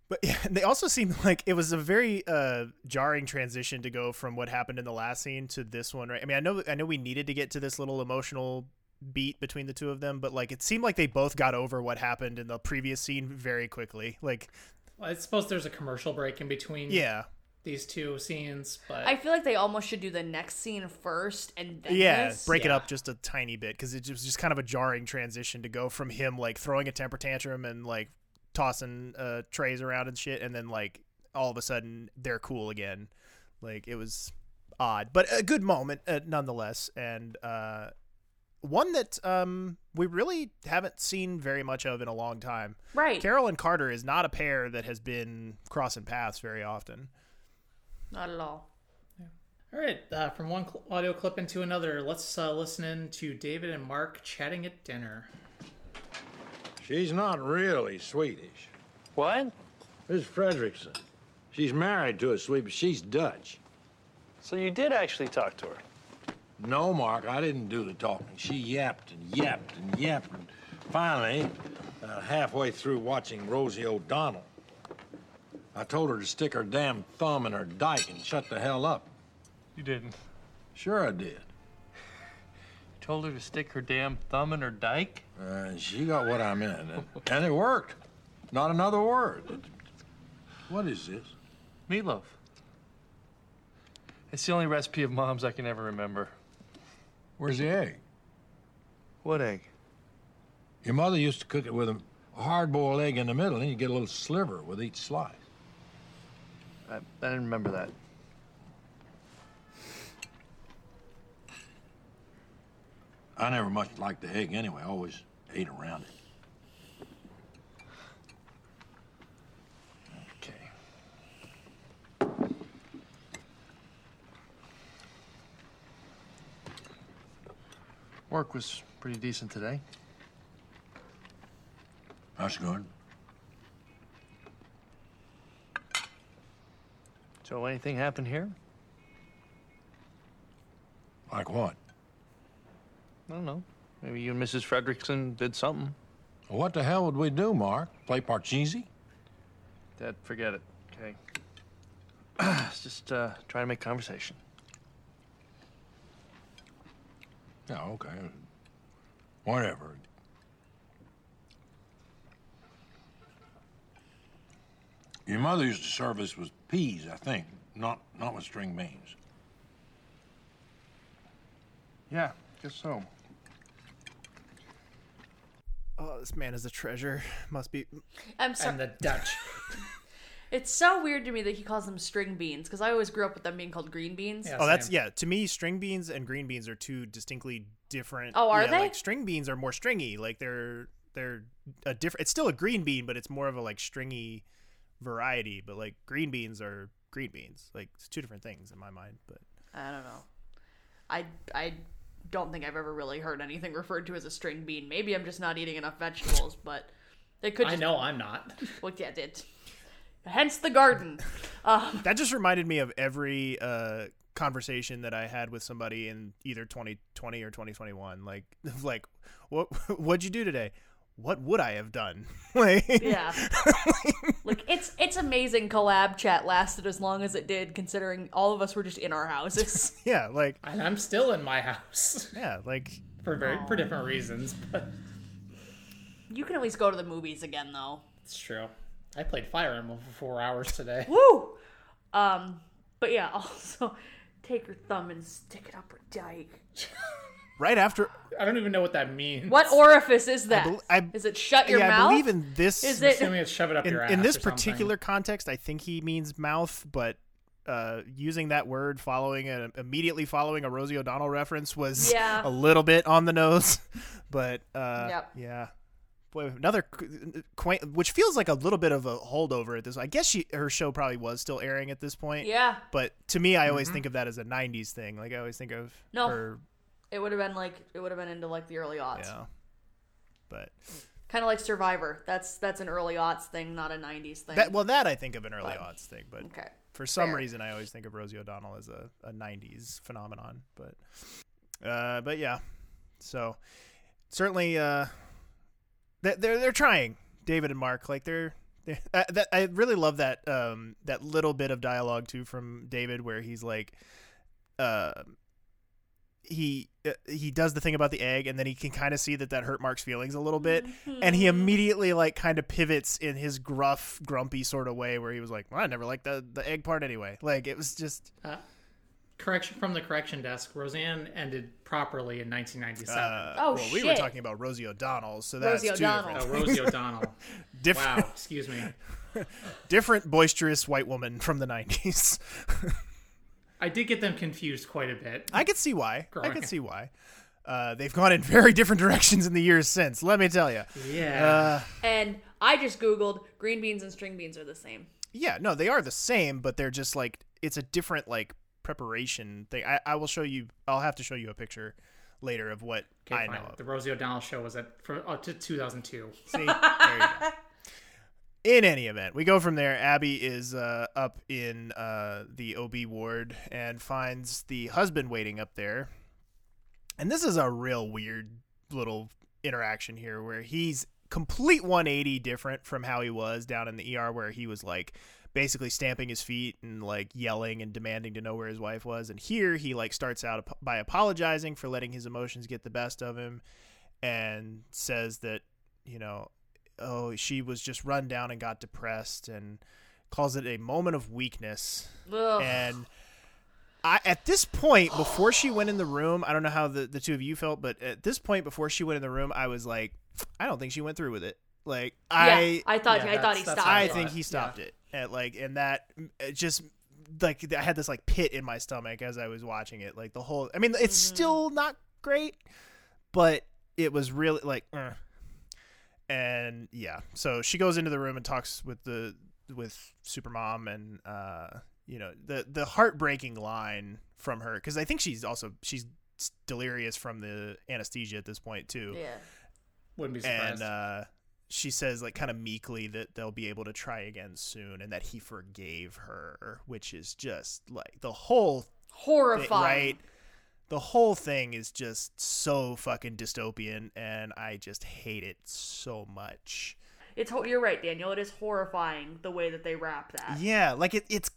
But yeah, they also seemed like it was a very uh, jarring transition to go from what happened in the last scene to this one, right? I mean, I know, I know, we needed to get to this little emotional beat between the two of them, but like it seemed like they both got over what happened in the previous scene very quickly. Like, Well, I suppose there's a commercial break in between yeah, these two scenes, but I feel like they almost should do the next scene first and then yeah, this. break it up just a tiny bit because it was just kind of a jarring transition to go from him like throwing a temper tantrum and like tossing uh, trays around and shit, and then like all of a sudden they're cool again. Like it was odd, but a good moment uh, nonetheless, and uh, one that um, we really haven't seen very much of in a long time. Right. Carol and Carter is not a pair that has been crossing paths very often. Not at all. all right. Uh, from one cl- audio clip into another, let's uh, listen in to David and Mark chatting at dinner. She's not really Swedish. What? Miss Fredrickson. She's married to a Swede, but she's Dutch. So you did actually talk to her? No, Mark, I didn't do the talking. She yapped and yapped and yapped. And finally, uh, halfway through watching Rosie O'Donnell, I told her to stick her damn thumb in her dike and shut the hell up. You didn't. Sure, I did. You told her to stick her damn thumb in her dike? Uh, she got what I meant, and, and it worked. Not another word. What is this? Meatloaf. It's the only recipe of mom's I can ever remember. Where's the egg? What egg? Your mother used to cook it with a hard-boiled egg in the middle, and you get a little sliver with each slice. I, I didn't remember that. I never much liked the egg anyway. I always ate around it. Okay. Work was pretty decent today. That's good. So anything happen here? Like what? I don't know. Maybe you and Mrs. Fredrickson did something. Well, what the hell would we do, Mark? Play Parcheesi? Dad, forget it. Okay. Let's just uh, try to make conversation. Yeah, okay. Whatever. Your mother used to serve us with peas, I think, not not with string beans. Yeah, guess so. Oh, this man is a treasure. Must be. I'm sorry. And the Dutch. It's so weird to me that he calls them string beans because I always grew up with them being called green beans. Yeah. Oh, that's same. yeah. To me, string beans and green beans are two distinctly different. Oh, are yeah, they? Like string beans are more stringy. Like they're they're a different. It's still a green bean, but it's more of a like stringy variety. But like green beans are green beans. Like it's two different things in my mind. But I don't know. I I don't think I've ever really heard anything referred to as a string bean. Maybe I'm just not eating enough vegetables, but it could. I know I'm not. Well, yeah, it. Hence the garden. Um, that just reminded me of every uh conversation that I had with somebody in either 2020 or 2021. Like like what what'd you do today? What would I have done? like yeah. like it's it's amazing collab chat lasted as long as it did, considering all of us were just in our houses. yeah, like And I'm still in my house yeah, like for very for different reasons, but you can at least go to the movies again, though. it's true. I played Fire Emblem for four hours today. Woo! Um, but yeah, also take your thumb and stick it up her dyke. Right after I don't even know what that means. What orifice is that? bel- I- is it shut your yeah, mouth? I believe in this Is I'm it? assuming it's shove it up in, your ass. in this or something. particular context, I think he means mouth, but uh, using that word following a, immediately following a Rosie O'Donnell reference was Yeah. a little bit on the nose. but uh, Yep. yeah, boy, another quaint, which feels like a little bit of a holdover at this. I guess she her show probably was still airing at this point. Yeah. But to me, I always think of that as a '90s thing. Like I always think of No. her. It would have been like it would have been into like the early aughts. Yeah. But Kind of like Survivor. That's that's an early aughts thing, not a '90s thing. that well, that I think of an early odds thing. But okay. for some Fair. reason I always think of Rosie O'Donnell as a, a 90s phenomenon but uh but yeah so certainly uh they- they're they're trying David and Mark like they're they uh, that I really love that um that little bit of dialogue too from David where he's like uh he uh, he does the thing about the egg and then he can kind of see that that hurt Mark's feelings a little bit and he immediately like kind of pivots in his gruff grumpy sort of way where he was like well, I never liked the the egg part anyway like it was just Uh, correction from the correction desk. Roseanne ended properly in 1997. uh, Oh, well we were talking about Rosie O'Donnell so that's Rosie two O'Donnell. different oh, Rosie O'Donnell. different Wow, excuse me. different boisterous white woman from the 90s I did get them confused quite a bit. I could see why I Growing could see why uh, they've gone in very different directions in the years since let me tell you Yeah. uh, And I just googled green beans and string beans are the same. Yeah, no, they are the same, but they're just like it's a different like preparation thing. I, I will show you. I'll have to show you a picture later of what Okay, I fine. know. Of. The Rosie O'Donnell show was at for up to 2002. See, there you go. In any event, we go from there. Abby is uh, up in uh, the OB ward and finds the husband waiting up there. And this is a real weird little interaction here where he's complete 180 different from how he was down in the ER where he was like basically stamping his feet and like yelling and demanding to know where his wife was and here he like starts out by apologizing for letting his emotions get the best of him and says that you know oh she was just run down and got depressed and calls it a moment of weakness Ugh. and I, at this point, before she went in the room, I don't know how the, the two of you felt, but at this point, before she went in the room, I was like, I don't think she went through with it. Like, yeah, I, I thought Yeah, I thought he that's- that's stopped. what I it. think thought, he yeah. stopped it. And like, and that it just like I had this like pit in my stomach as I was watching it. Like the whole, I mean, it's Mm-hmm. still not great, but it was really like, uh. And yeah. So she goes into the room and talks with the with Supermom, and uh, you know the the heartbreaking line from her because I think she's also she's delirious from the anesthesia at this point too Yeah. Wouldn't be surprised. and uh, she says like kind of meekly that they'll be able to try again soon and that he forgave her which is just like the whole thing, Horrifying. right the whole thing is just so fucking dystopian and i just hate it so much It's ho- you're right, Daniel. It is horrifying the way that they wrap that. yeah like it, it's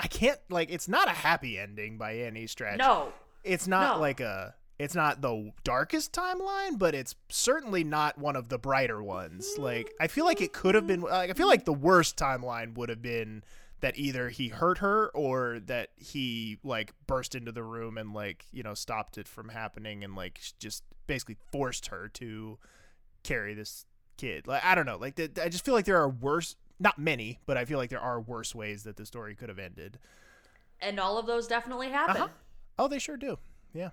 i can't like it's not a happy ending by any stretch No. it's not No. like a it's not the darkest timeline, but it's certainly not one of the brighter ones. Like I feel like it could have been. Like I feel like the worst timeline would have been that either he hurt her or that he like burst into the room and like you know stopped it from happening and like just basically forced her to carry this kid. Like I don't know. Like the, I just feel like there are worse. Not many, but I feel like there are worse ways that the story could have ended. And all of those definitely happen. Uh-huh. Oh, they sure do. Yeah.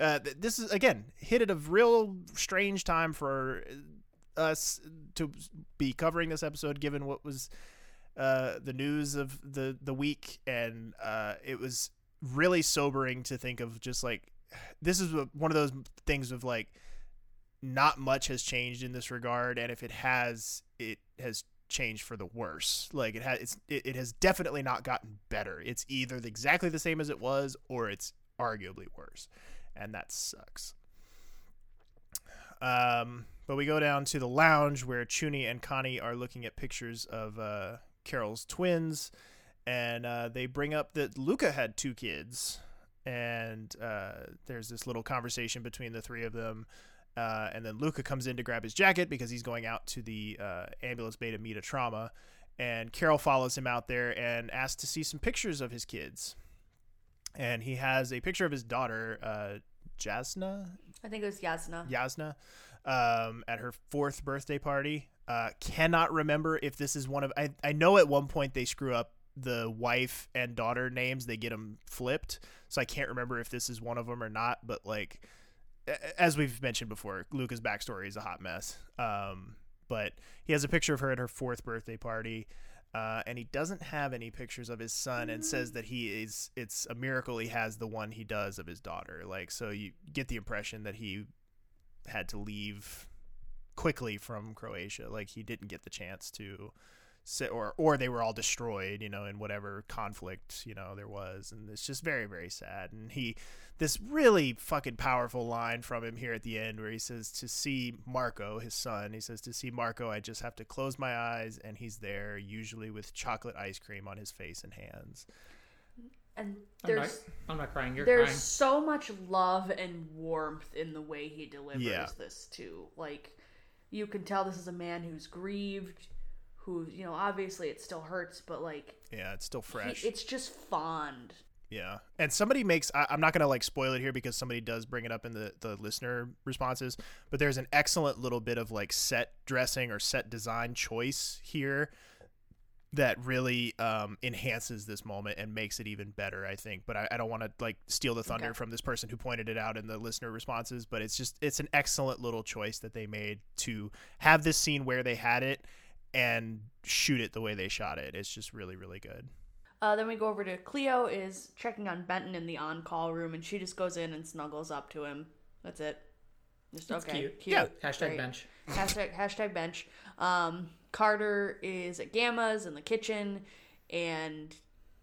Uh, th- this is again hit at a real strange time for us to be covering this episode, given what was uh, the news of the the week, and uh, it was really sobering to think of just like this is one of those things of like not much has changed in this regard, and if it has, it has changed for the worse. Like it has, it's, it, it has definitely not gotten better. It's either exactly the same as it was, or it's arguably worse, and that sucks. Um, but we go down to the lounge where Chuny and Connie are looking at pictures of uh, Carol's twins, and uh, they bring up that Luca had two kids, and uh, there's this little conversation between the three of them. Uh, and then Luca comes in to grab his jacket because he's going out to the uh, ambulance bay to meet a trauma. And Carol follows him out there and asks to see some pictures of his kids. And he has a picture of his daughter, uh, Jasna. I think it was Yasna. Yasna, um, at her fourth birthday party. Uh, cannot remember if this is one of. I, I know at one point they screw up the wife and daughter names. They get them flipped. So I can't remember if this is one of them or not. But like as we've mentioned before, Luca's backstory is a hot mess. Um, but he has a picture of her at her fourth birthday party, uh, and he doesn't have any pictures of his son, and says that he is. It's a miracle he has the one he does of his daughter. Like, so you get the impression that he had to leave quickly from Croatia. Like, he didn't get the chance to. Sit, or or they were all destroyed, you know, in whatever conflict you know there was, and it's just very very sad. And he this really fucking powerful line from him here at the end where he says to see Marco, his son, he says to see Marco, I just have to close my eyes and he's there, usually with chocolate ice cream on his face and hands. And I'm not, there's I'm not crying. You're crying. there's crying. so much love and warmth in the way he delivers Yeah. this too. Like you can tell this is a man who's grieved, who you know obviously it still hurts, but like Yeah, it's still he- fresh. it's just fond. Yeah, and somebody makes. I, I'm not gonna like spoil it here because somebody does bring it up in the the listener responses. But there's an excellent little bit of like set dressing or set design choice here that really um, enhances this moment and makes it even better. I think, but I, I don't want to like steal the thunder Okay. from this person who pointed it out in the listener responses. But it's just it's an excellent little choice that they made to have this scene where they had it and shoot it the way they shot it. It's just really really good. Uh, then we go over to Cleo is checking on Benton in the on-call room, and she just goes in and snuggles up to him. That's it. Just That's okay, cute. cute. Yeah. Hashtag great. bench. Hashtag hashtag bench. Um, Carter is at Gamma's in the kitchen, and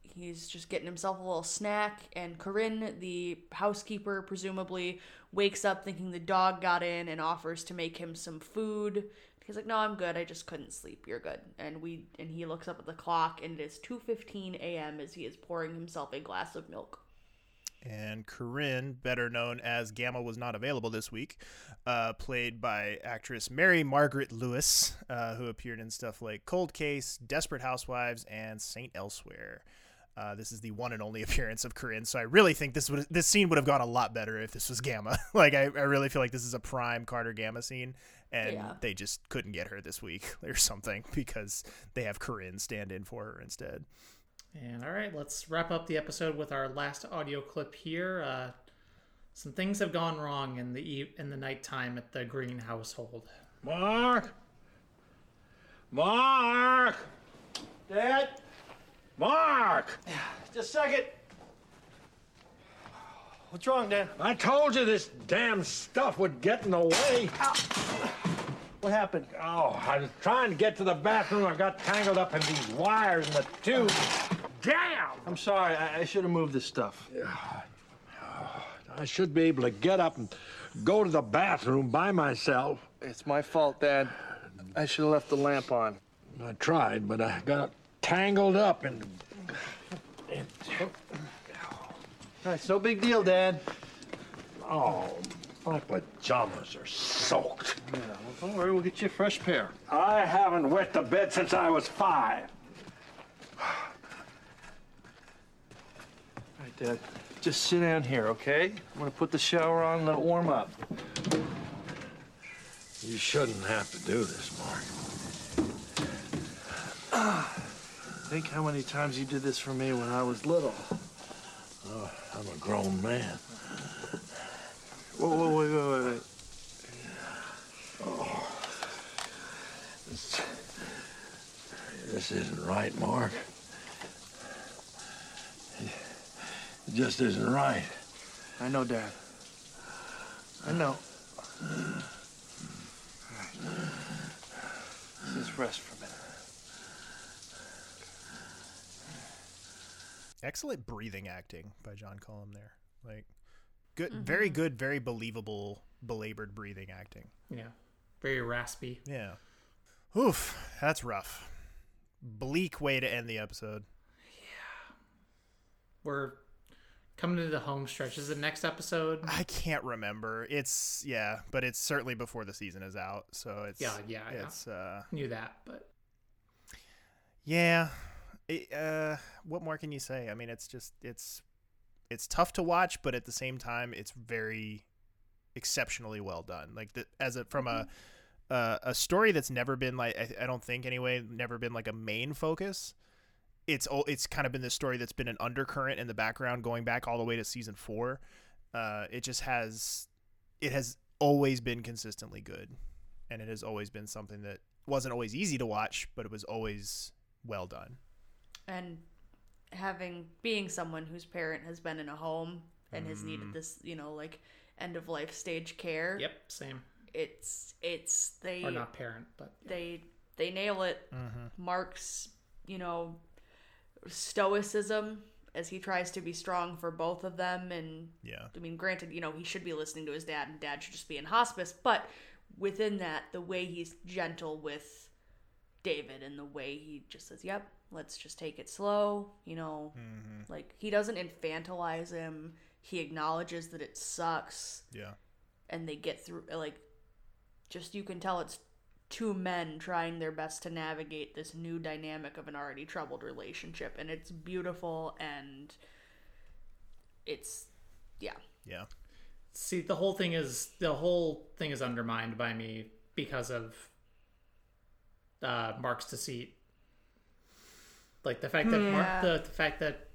he's just getting himself a little snack. And Corinne, the housekeeper, presumably wakes up thinking the dog got in and offers to make him some food. He's like, "No, I'm good. I just couldn't sleep. You're good." And we and he looks up at the clock, and it is 2:15 a.m. as he is pouring himself a glass of milk. And Corinne, better known as Gamma, was not available this week, uh, played by actress Mary Margaret Lewis, uh, who appeared in stuff like Cold Case, Desperate Housewives, and Saint Elsewhere. Uh, this is the one and only appearance of Corinne, so I really think this would this scene would have gone a lot better if this was Gamma. like I, I really feel like this is a prime Carter Gamma scene, and Yeah. they just couldn't get her this week or something because they have Corinne stand in for her instead. And all right, let's wrap up the episode with our last audio clip here. Uh, some things have gone wrong in the e- in the nighttime at the Green household. Mark! Mark! Dad, Mark! Yeah, just a second. What's wrong, Dad? I told you this damn stuff would get in the way. What happened? Oh, I was trying to get to the bathroom. I got tangled up in these wires in the tube. Damn! I'm sorry. I, I should have moved this stuff. I should be able to get up and go to the bathroom by myself. It's my fault, Dad. I should have left the lamp on. I tried, but I got tangled up and. All right, it's no big deal, Dad. Oh, my pajamas are soaked. Yeah, well, don't worry, we'll get you a fresh pair. I haven't wet the bed since I was five. Dad. Just sit down here, okay? I'm gonna put the shower on and let it warm up. You shouldn't have to do this, Mark. Think how many times you did this for me when I was little. Oh, I'm a grown man. Whoa, whoa, wait, wait, wait, wait. This, this isn't right, Mark. Just isn't right. I know, Dad. I know. All right. Just rest for a minute. Excellent breathing acting by John Cullum there. Like good mm-hmm. very good, very believable belabored breathing acting. Yeah. Very raspy. Yeah. Oof, that's rough. Bleak way to end the episode. Yeah. We're coming to the home stretch. Is the next episode? I can't remember. It's yeah, but it's certainly before the season is out, so it's Yeah, yeah, yeah. it's uh Knew that, but yeah. It, uh what more can you say? I mean, it's just it's it's tough to watch, but at the same time it's very exceptionally well done. Like the as a from a uh, a story that's never been like I, I don't think anyway, never been like a main focus. It's o- it's kind of been this story that's been an undercurrent in the background going back all the way to season 4. Uh it just has it has always been consistently good and it has always been something that wasn't always easy to watch, but it was always well done. and having being someone whose parent has been in a home and has Mm. needed this you know like end of life stage care yep, same. it's it's they Or not parent, but they they nail it Mm-hmm. mark's you know stoicism as he tries to be strong for both of them. And Yeah. i mean granted you know he should be listening to his dad and dad should just be in hospice but within that the way he's gentle with david and the way he just says yep let's just take it slow you know? Mm-hmm. Like he doesn't infantilize him. He acknowledges that it sucks. Yeah. and they get through like just you can tell it's two men trying their best to navigate this new dynamic of an already troubled relationship and it's beautiful and it's yeah Yeah. see the whole thing is the whole thing is undermined by me because of uh Mark's deceit. Like the fact that Yeah. Mark the, the fact that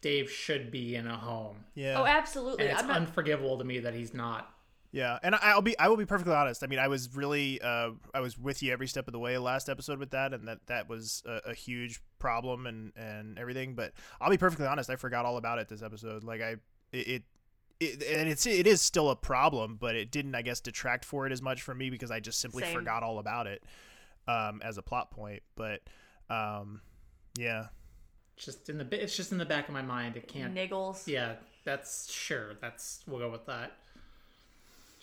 Dave should be in a home. Yeah. oh absolutely And it's not unforgivable to me that he's not. Yeah, and I- I'll be I will be perfectly honest. I mean, I was really uh, I was with you every step of the way last episode with that, and that that was a, a huge problem and and everything. But I'll be perfectly honest. I forgot all about it this episode. Like I it. it it, and it's it is still a problem, but it didn't, I guess, detract for it as much for me because I just simply Same. forgot all about it um, as a plot point. But um, yeah, Just in the ba- it's just in the back of my mind. It can't niggles Yeah, that's sure. That's we'll go with that.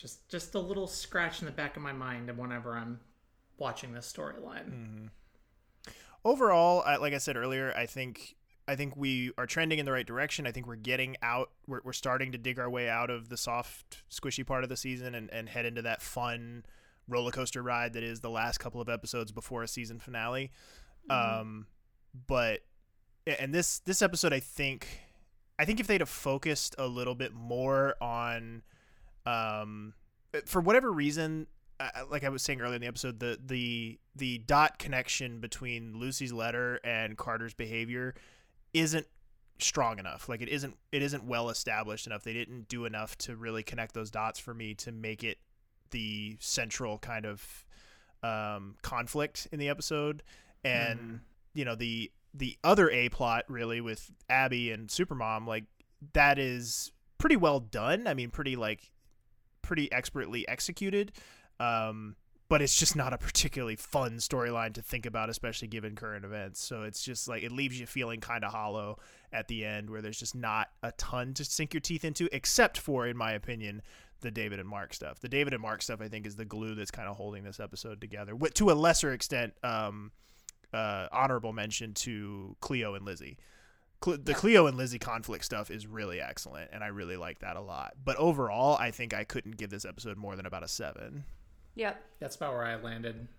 Just just a little scratch in the back of my mind whenever I'm watching this storyline. overall, I, like I said earlier, I think I think we are trending in the right direction. I think we're getting out. We're, we're starting to dig our way out of the soft, squishy part of the season and, and head into that fun roller coaster ride that is the last couple of episodes before a season finale. Um, but and this this episode, I think, I think if they'd have focused a little bit more on, um, for whatever reason, uh, like I was saying earlier in the episode, the the the dot connection between Lucy's letter and Carter's behavior isn't strong enough. Like it isn't it isn't well established enough. They didn't do enough to really connect those dots for me to make it the central kind of um, conflict in the episode. And you know the the other A plot really with Abby and Supermom like that is pretty well done. I mean, pretty like pretty expertly executed. Um, but it's just not a particularly fun storyline to think about, especially given current events. So it's just like it leaves you feeling kind of hollow at the end, where there's just not a ton to sink your teeth into, except for, in my opinion, the David and Mark stuff. The David and Mark stuff, I think, is the glue that's kind of holding this episode together. To a lesser extent, um, uh, honorable mention to Cleo and Lizzie. Cle- the Cleo and Lizzie conflict stuff is really excellent, and I really like that a lot. But overall, I think I couldn't give this episode more than about a seven. Yep. That's about where I landed.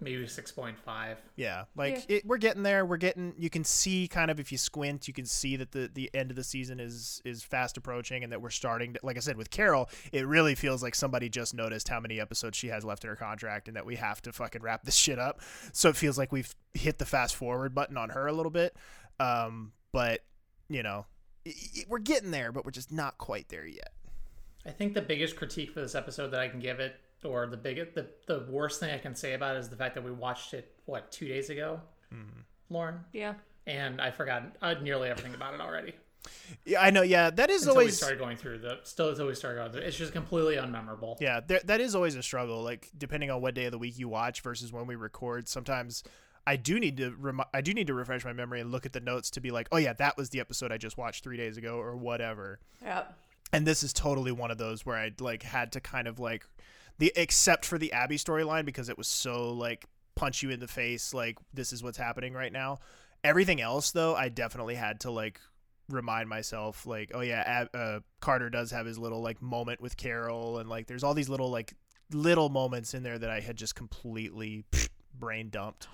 Maybe six point five. Yeah, like It, we're getting there. We're getting. You can see kind of if you squint, you can see that the the end of the season is is fast approaching, and that we're starting. To, like I said with Carol, it really feels like somebody just noticed how many episodes she has left in her contract, and that we have to fucking wrap this shit up. So it feels like we've hit the fast forward button on her a little bit. Um, but you know, i i we're getting there, but we're just not quite there yet. I think the biggest critique for this episode that I can give it, or the biggest, the, the worst thing I can say about it is the fact that we watched it what two days ago, mmm Lauren, Yeah. and I forgot uh, nearly everything about it already. Yeah, I know. Yeah, that is Until we always started going through the still until we started going through. It's just completely unmemorable. Yeah, there, that is always a struggle. Like depending on what day of the week you watch versus when we record, sometimes I do need to remi- I do need to refresh my memory and look at the notes to be like, oh yeah, that was the episode I just watched three days ago or whatever. Yep. And this is totally one of those where I like had to kind of like the except for the Abby storyline because it was so like punch you in the face like this is what's happening right now. Everything else though, I definitely had to like remind myself like oh yeah Ab- uh, carter does have his little like moment with carol and like there's all these little like little moments in there that i had just completely brain dumped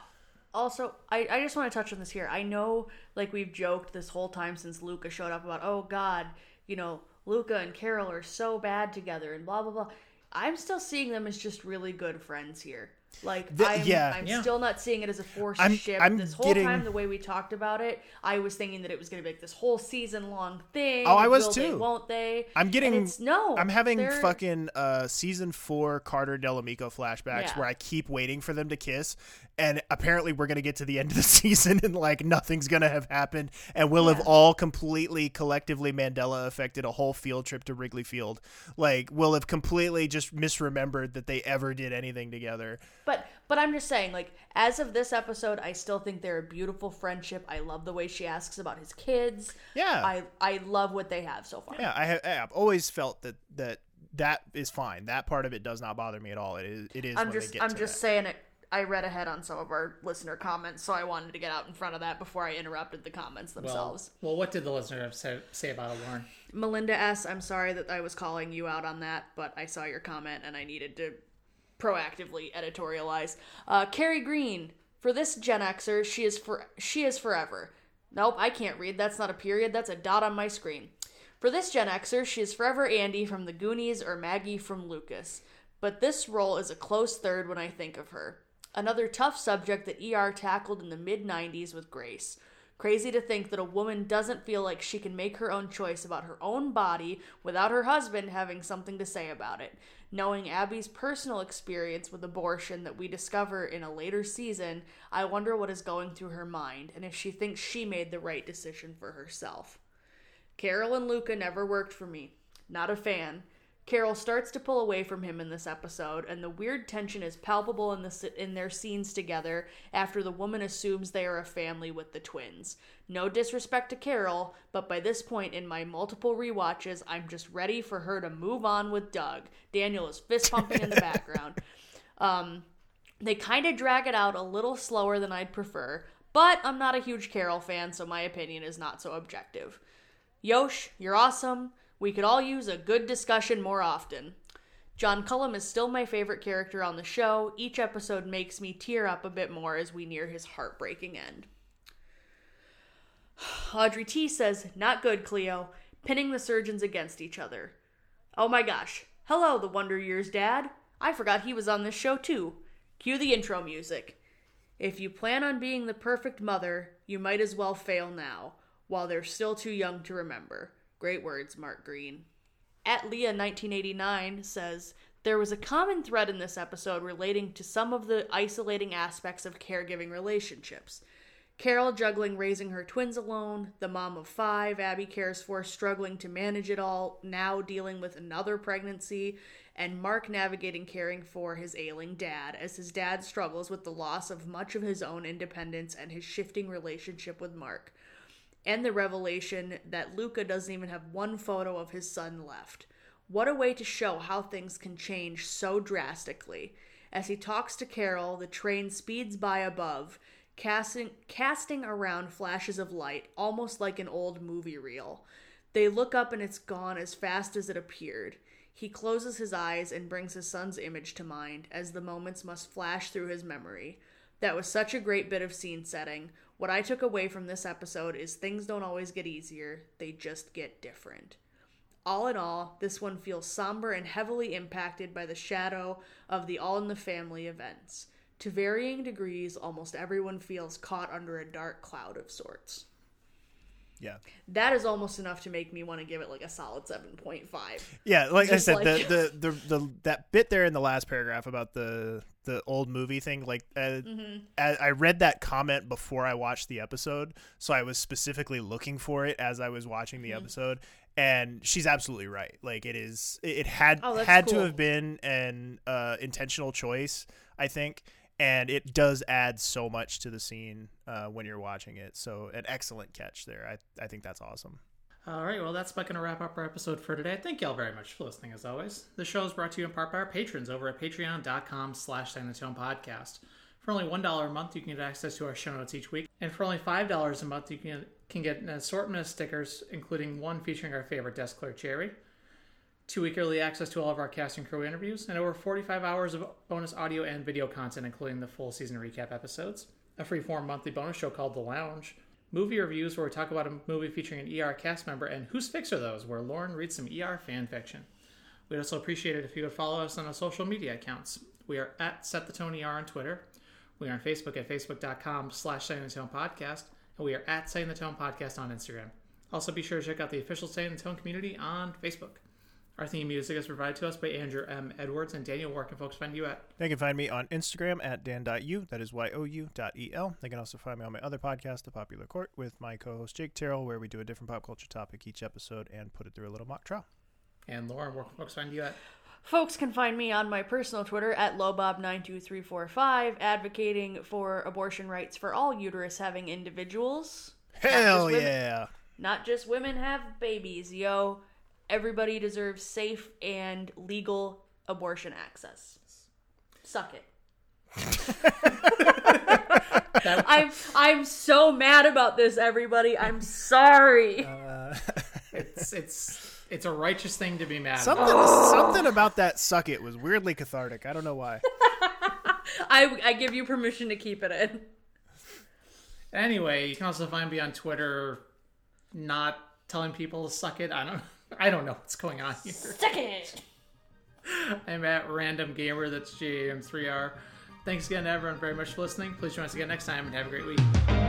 Also, I, I just want to touch on this here. I know, like, we've joked this whole time since Luca showed up about, oh, God, you know, Luca and Carol are so bad together and blah, blah, blah. I'm still seeing them as just really good friends here. Like, The- I'm, yeah. I'm Yeah. still not seeing it as a forced I'm- ship. I'm this whole getting- time, the way we talked about it, I was thinking that it was going to be like this whole season long thing. Oh, I was Will They, too. won't they? i'm getting And it's, no. i'm having they're- fucking uh season four carter Del Amico flashbacks Yeah. where i keep waiting for them to kiss and apparently we're gonna get to the end of the season and like nothing's gonna have happened and we'll have all completely collectively mandela affected a whole field trip to wrigley field like we'll have completely just misremembered that they ever did anything together But but I'm just saying, like, as of this episode, I still think they're a beautiful friendship. I love the way she asks about his kids. Yeah. I I love what they have so far. Yeah, I have, I've always felt that that that is fine. That part of it does not bother me at all. It is. It is. I'm when just they get I'm to just that. saying it. I read ahead on some of our listener comments, so I wanted to get out in front of that before I interrupted the comments themselves. well, what did the listener say, say about it, Lauren? Melinda S, I'm sorry that I was calling you out on that, but I saw your comment and I needed to proactively editorialize. Uh, Kerri Green, for this Gen Xer, she is for she is forever. Nope, I can't read. That's not a period. That's a dot on my screen. For this Gen Xer, she is forever Andy from The Goonies or Maggie from Lucas. But this role is a close third when I think of her. Another tough subject that ER tackled in the mid 90s with grace. Crazy to think that a woman doesn't feel like she can make her own choice about her own body without her husband having something to say about it. Knowing Abby's personal experience with abortion that we discover in a later season, I wonder what is going through her mind and if she thinks she made the right decision for herself. Carol and Luca never worked for me. Not a fan. Carol starts to pull away from him in this episode, and the weird tension is palpable in, the, in their scenes together after the woman assumes they are a family with the twins. No disrespect to Carol, but by this point in my multiple rewatches, I'm just ready for her to move on with Doug. Daniel is fist pumping in the background. Um, they kind of drag it out a little slower than I'd prefer, but I'm not a huge Carol fan, so my opinion is not so objective. Yosh, you're awesome. We could all use a good discussion more often. John Cullum is still my favorite character on the show. Each episode makes me tear up a bit more as we near his heartbreaking end. Audrey T says, Not good, Cleo. Pinning the surgeons against each other. Oh my gosh. Hello, the Wonder Years dad. I forgot he was on this show too. Cue the intro music. If you plan on being the perfect mother, you might as well fail now, while they're still too young to remember. Great words, Mark Green. At Leah1989 says, There was a common thread in this episode relating to some of the isolating aspects of caregiving relationships. Carol juggling raising her twins alone, the mom of five Abby cares for struggling to manage it all, now dealing with another pregnancy, and Mark navigating caring for his ailing dad as his dad struggles with the loss of much of his own independence and his shifting relationship with Mark. And the revelation that Luca doesn't even have one photo of his son left. What a way to show how things can change so drastically. As he talks to Carol, the train speeds by above. casting casting around flashes of light, almost like an old movie reel. They look up and it's gone as fast as it appeared. He closes his eyes and brings his son's image to mind as the moments must flash through his memory. That was such a great bit of scene setting. What I took away from this episode is things don't always get easier, they just get different. All in all, this one feels somber and heavily impacted by the shadow of the All in the Family events. To varying degrees, almost everyone feels caught under a dark cloud of sorts. Yeah. That is almost enough to make me want to give it like a solid 7.5. Yeah, like I said, like- the, the, the the that bit there in the last paragraph about the the old movie thing, like uh, Mm-hmm. I, I read that comment before I watched the episode, so I was specifically looking for it as I was watching Mm-hmm. the episode. And she's absolutely right. Like it is, it had Oh, had to have been an uh, intentional choice, I think, and it does add so much to the scene uh, when you're watching it. So an excellent catch there. I I think that's awesome. All right, well, that's about going to wrap up our episode for today. Thank you all very much for listening, as always. The show is brought to you in part by our patrons over at patreon.com slash Podcast. For only $1 a month, you can get access to our show notes each week. And for only $5 a month, you can, can get an assortment of stickers, including one featuring our favorite desk clerk, Jerry, two week early access to all of our cast and crew interviews, and over 45 hours of bonus audio and video content, including the full season recap episodes, a free-form monthly bonus show called The Lounge, movie reviews where we talk about a movie featuring an ER cast member, and Whose Fix Are Those, where Lauren reads some ER fan fiction. We'd also appreciate it if you would follow us on our social media accounts. We are at Set the Tone ER on Twitter. We are on Facebook at facebook.com slash Setting the Tone Podcast, and we are at Setting the Tone Podcast on Instagram. Also, be sure to check out the official Setting the Tone community on Facebook. Our theme music is provided to us by Andrew M. Edwards and Daniel. Where can folks find you at? They can find me on Instagram at dan.u, that is Y-O-U dot E-L. They can also find me on my other podcast, The Popular Court, with my co-host Jake Terrell, where we do a different pop culture topic each episode and put it through a little mock trial. And Lauren, where can folks find you at? Folks can find me on my personal Twitter at lowbob92345, advocating for abortion rights for all uterus having individuals. Hell women. yeah! Not just women have babies, yo. Everybody deserves safe and legal abortion access. Suck it. I'm I'm so mad about this, everybody. I'm sorry. Uh, it's it's it's a righteous thing to be mad Something, about. something about that suck it was weirdly cathartic. I don't know why. I I give you permission to keep it in. Anyway, you can also find me on Twitter, not telling people to suck it. I don't I don't know what's going on here. It. I'm at Random Gamer. That's J A M 3 R. Thanks again, everyone, very much for listening. Please join us again next time and have a great week.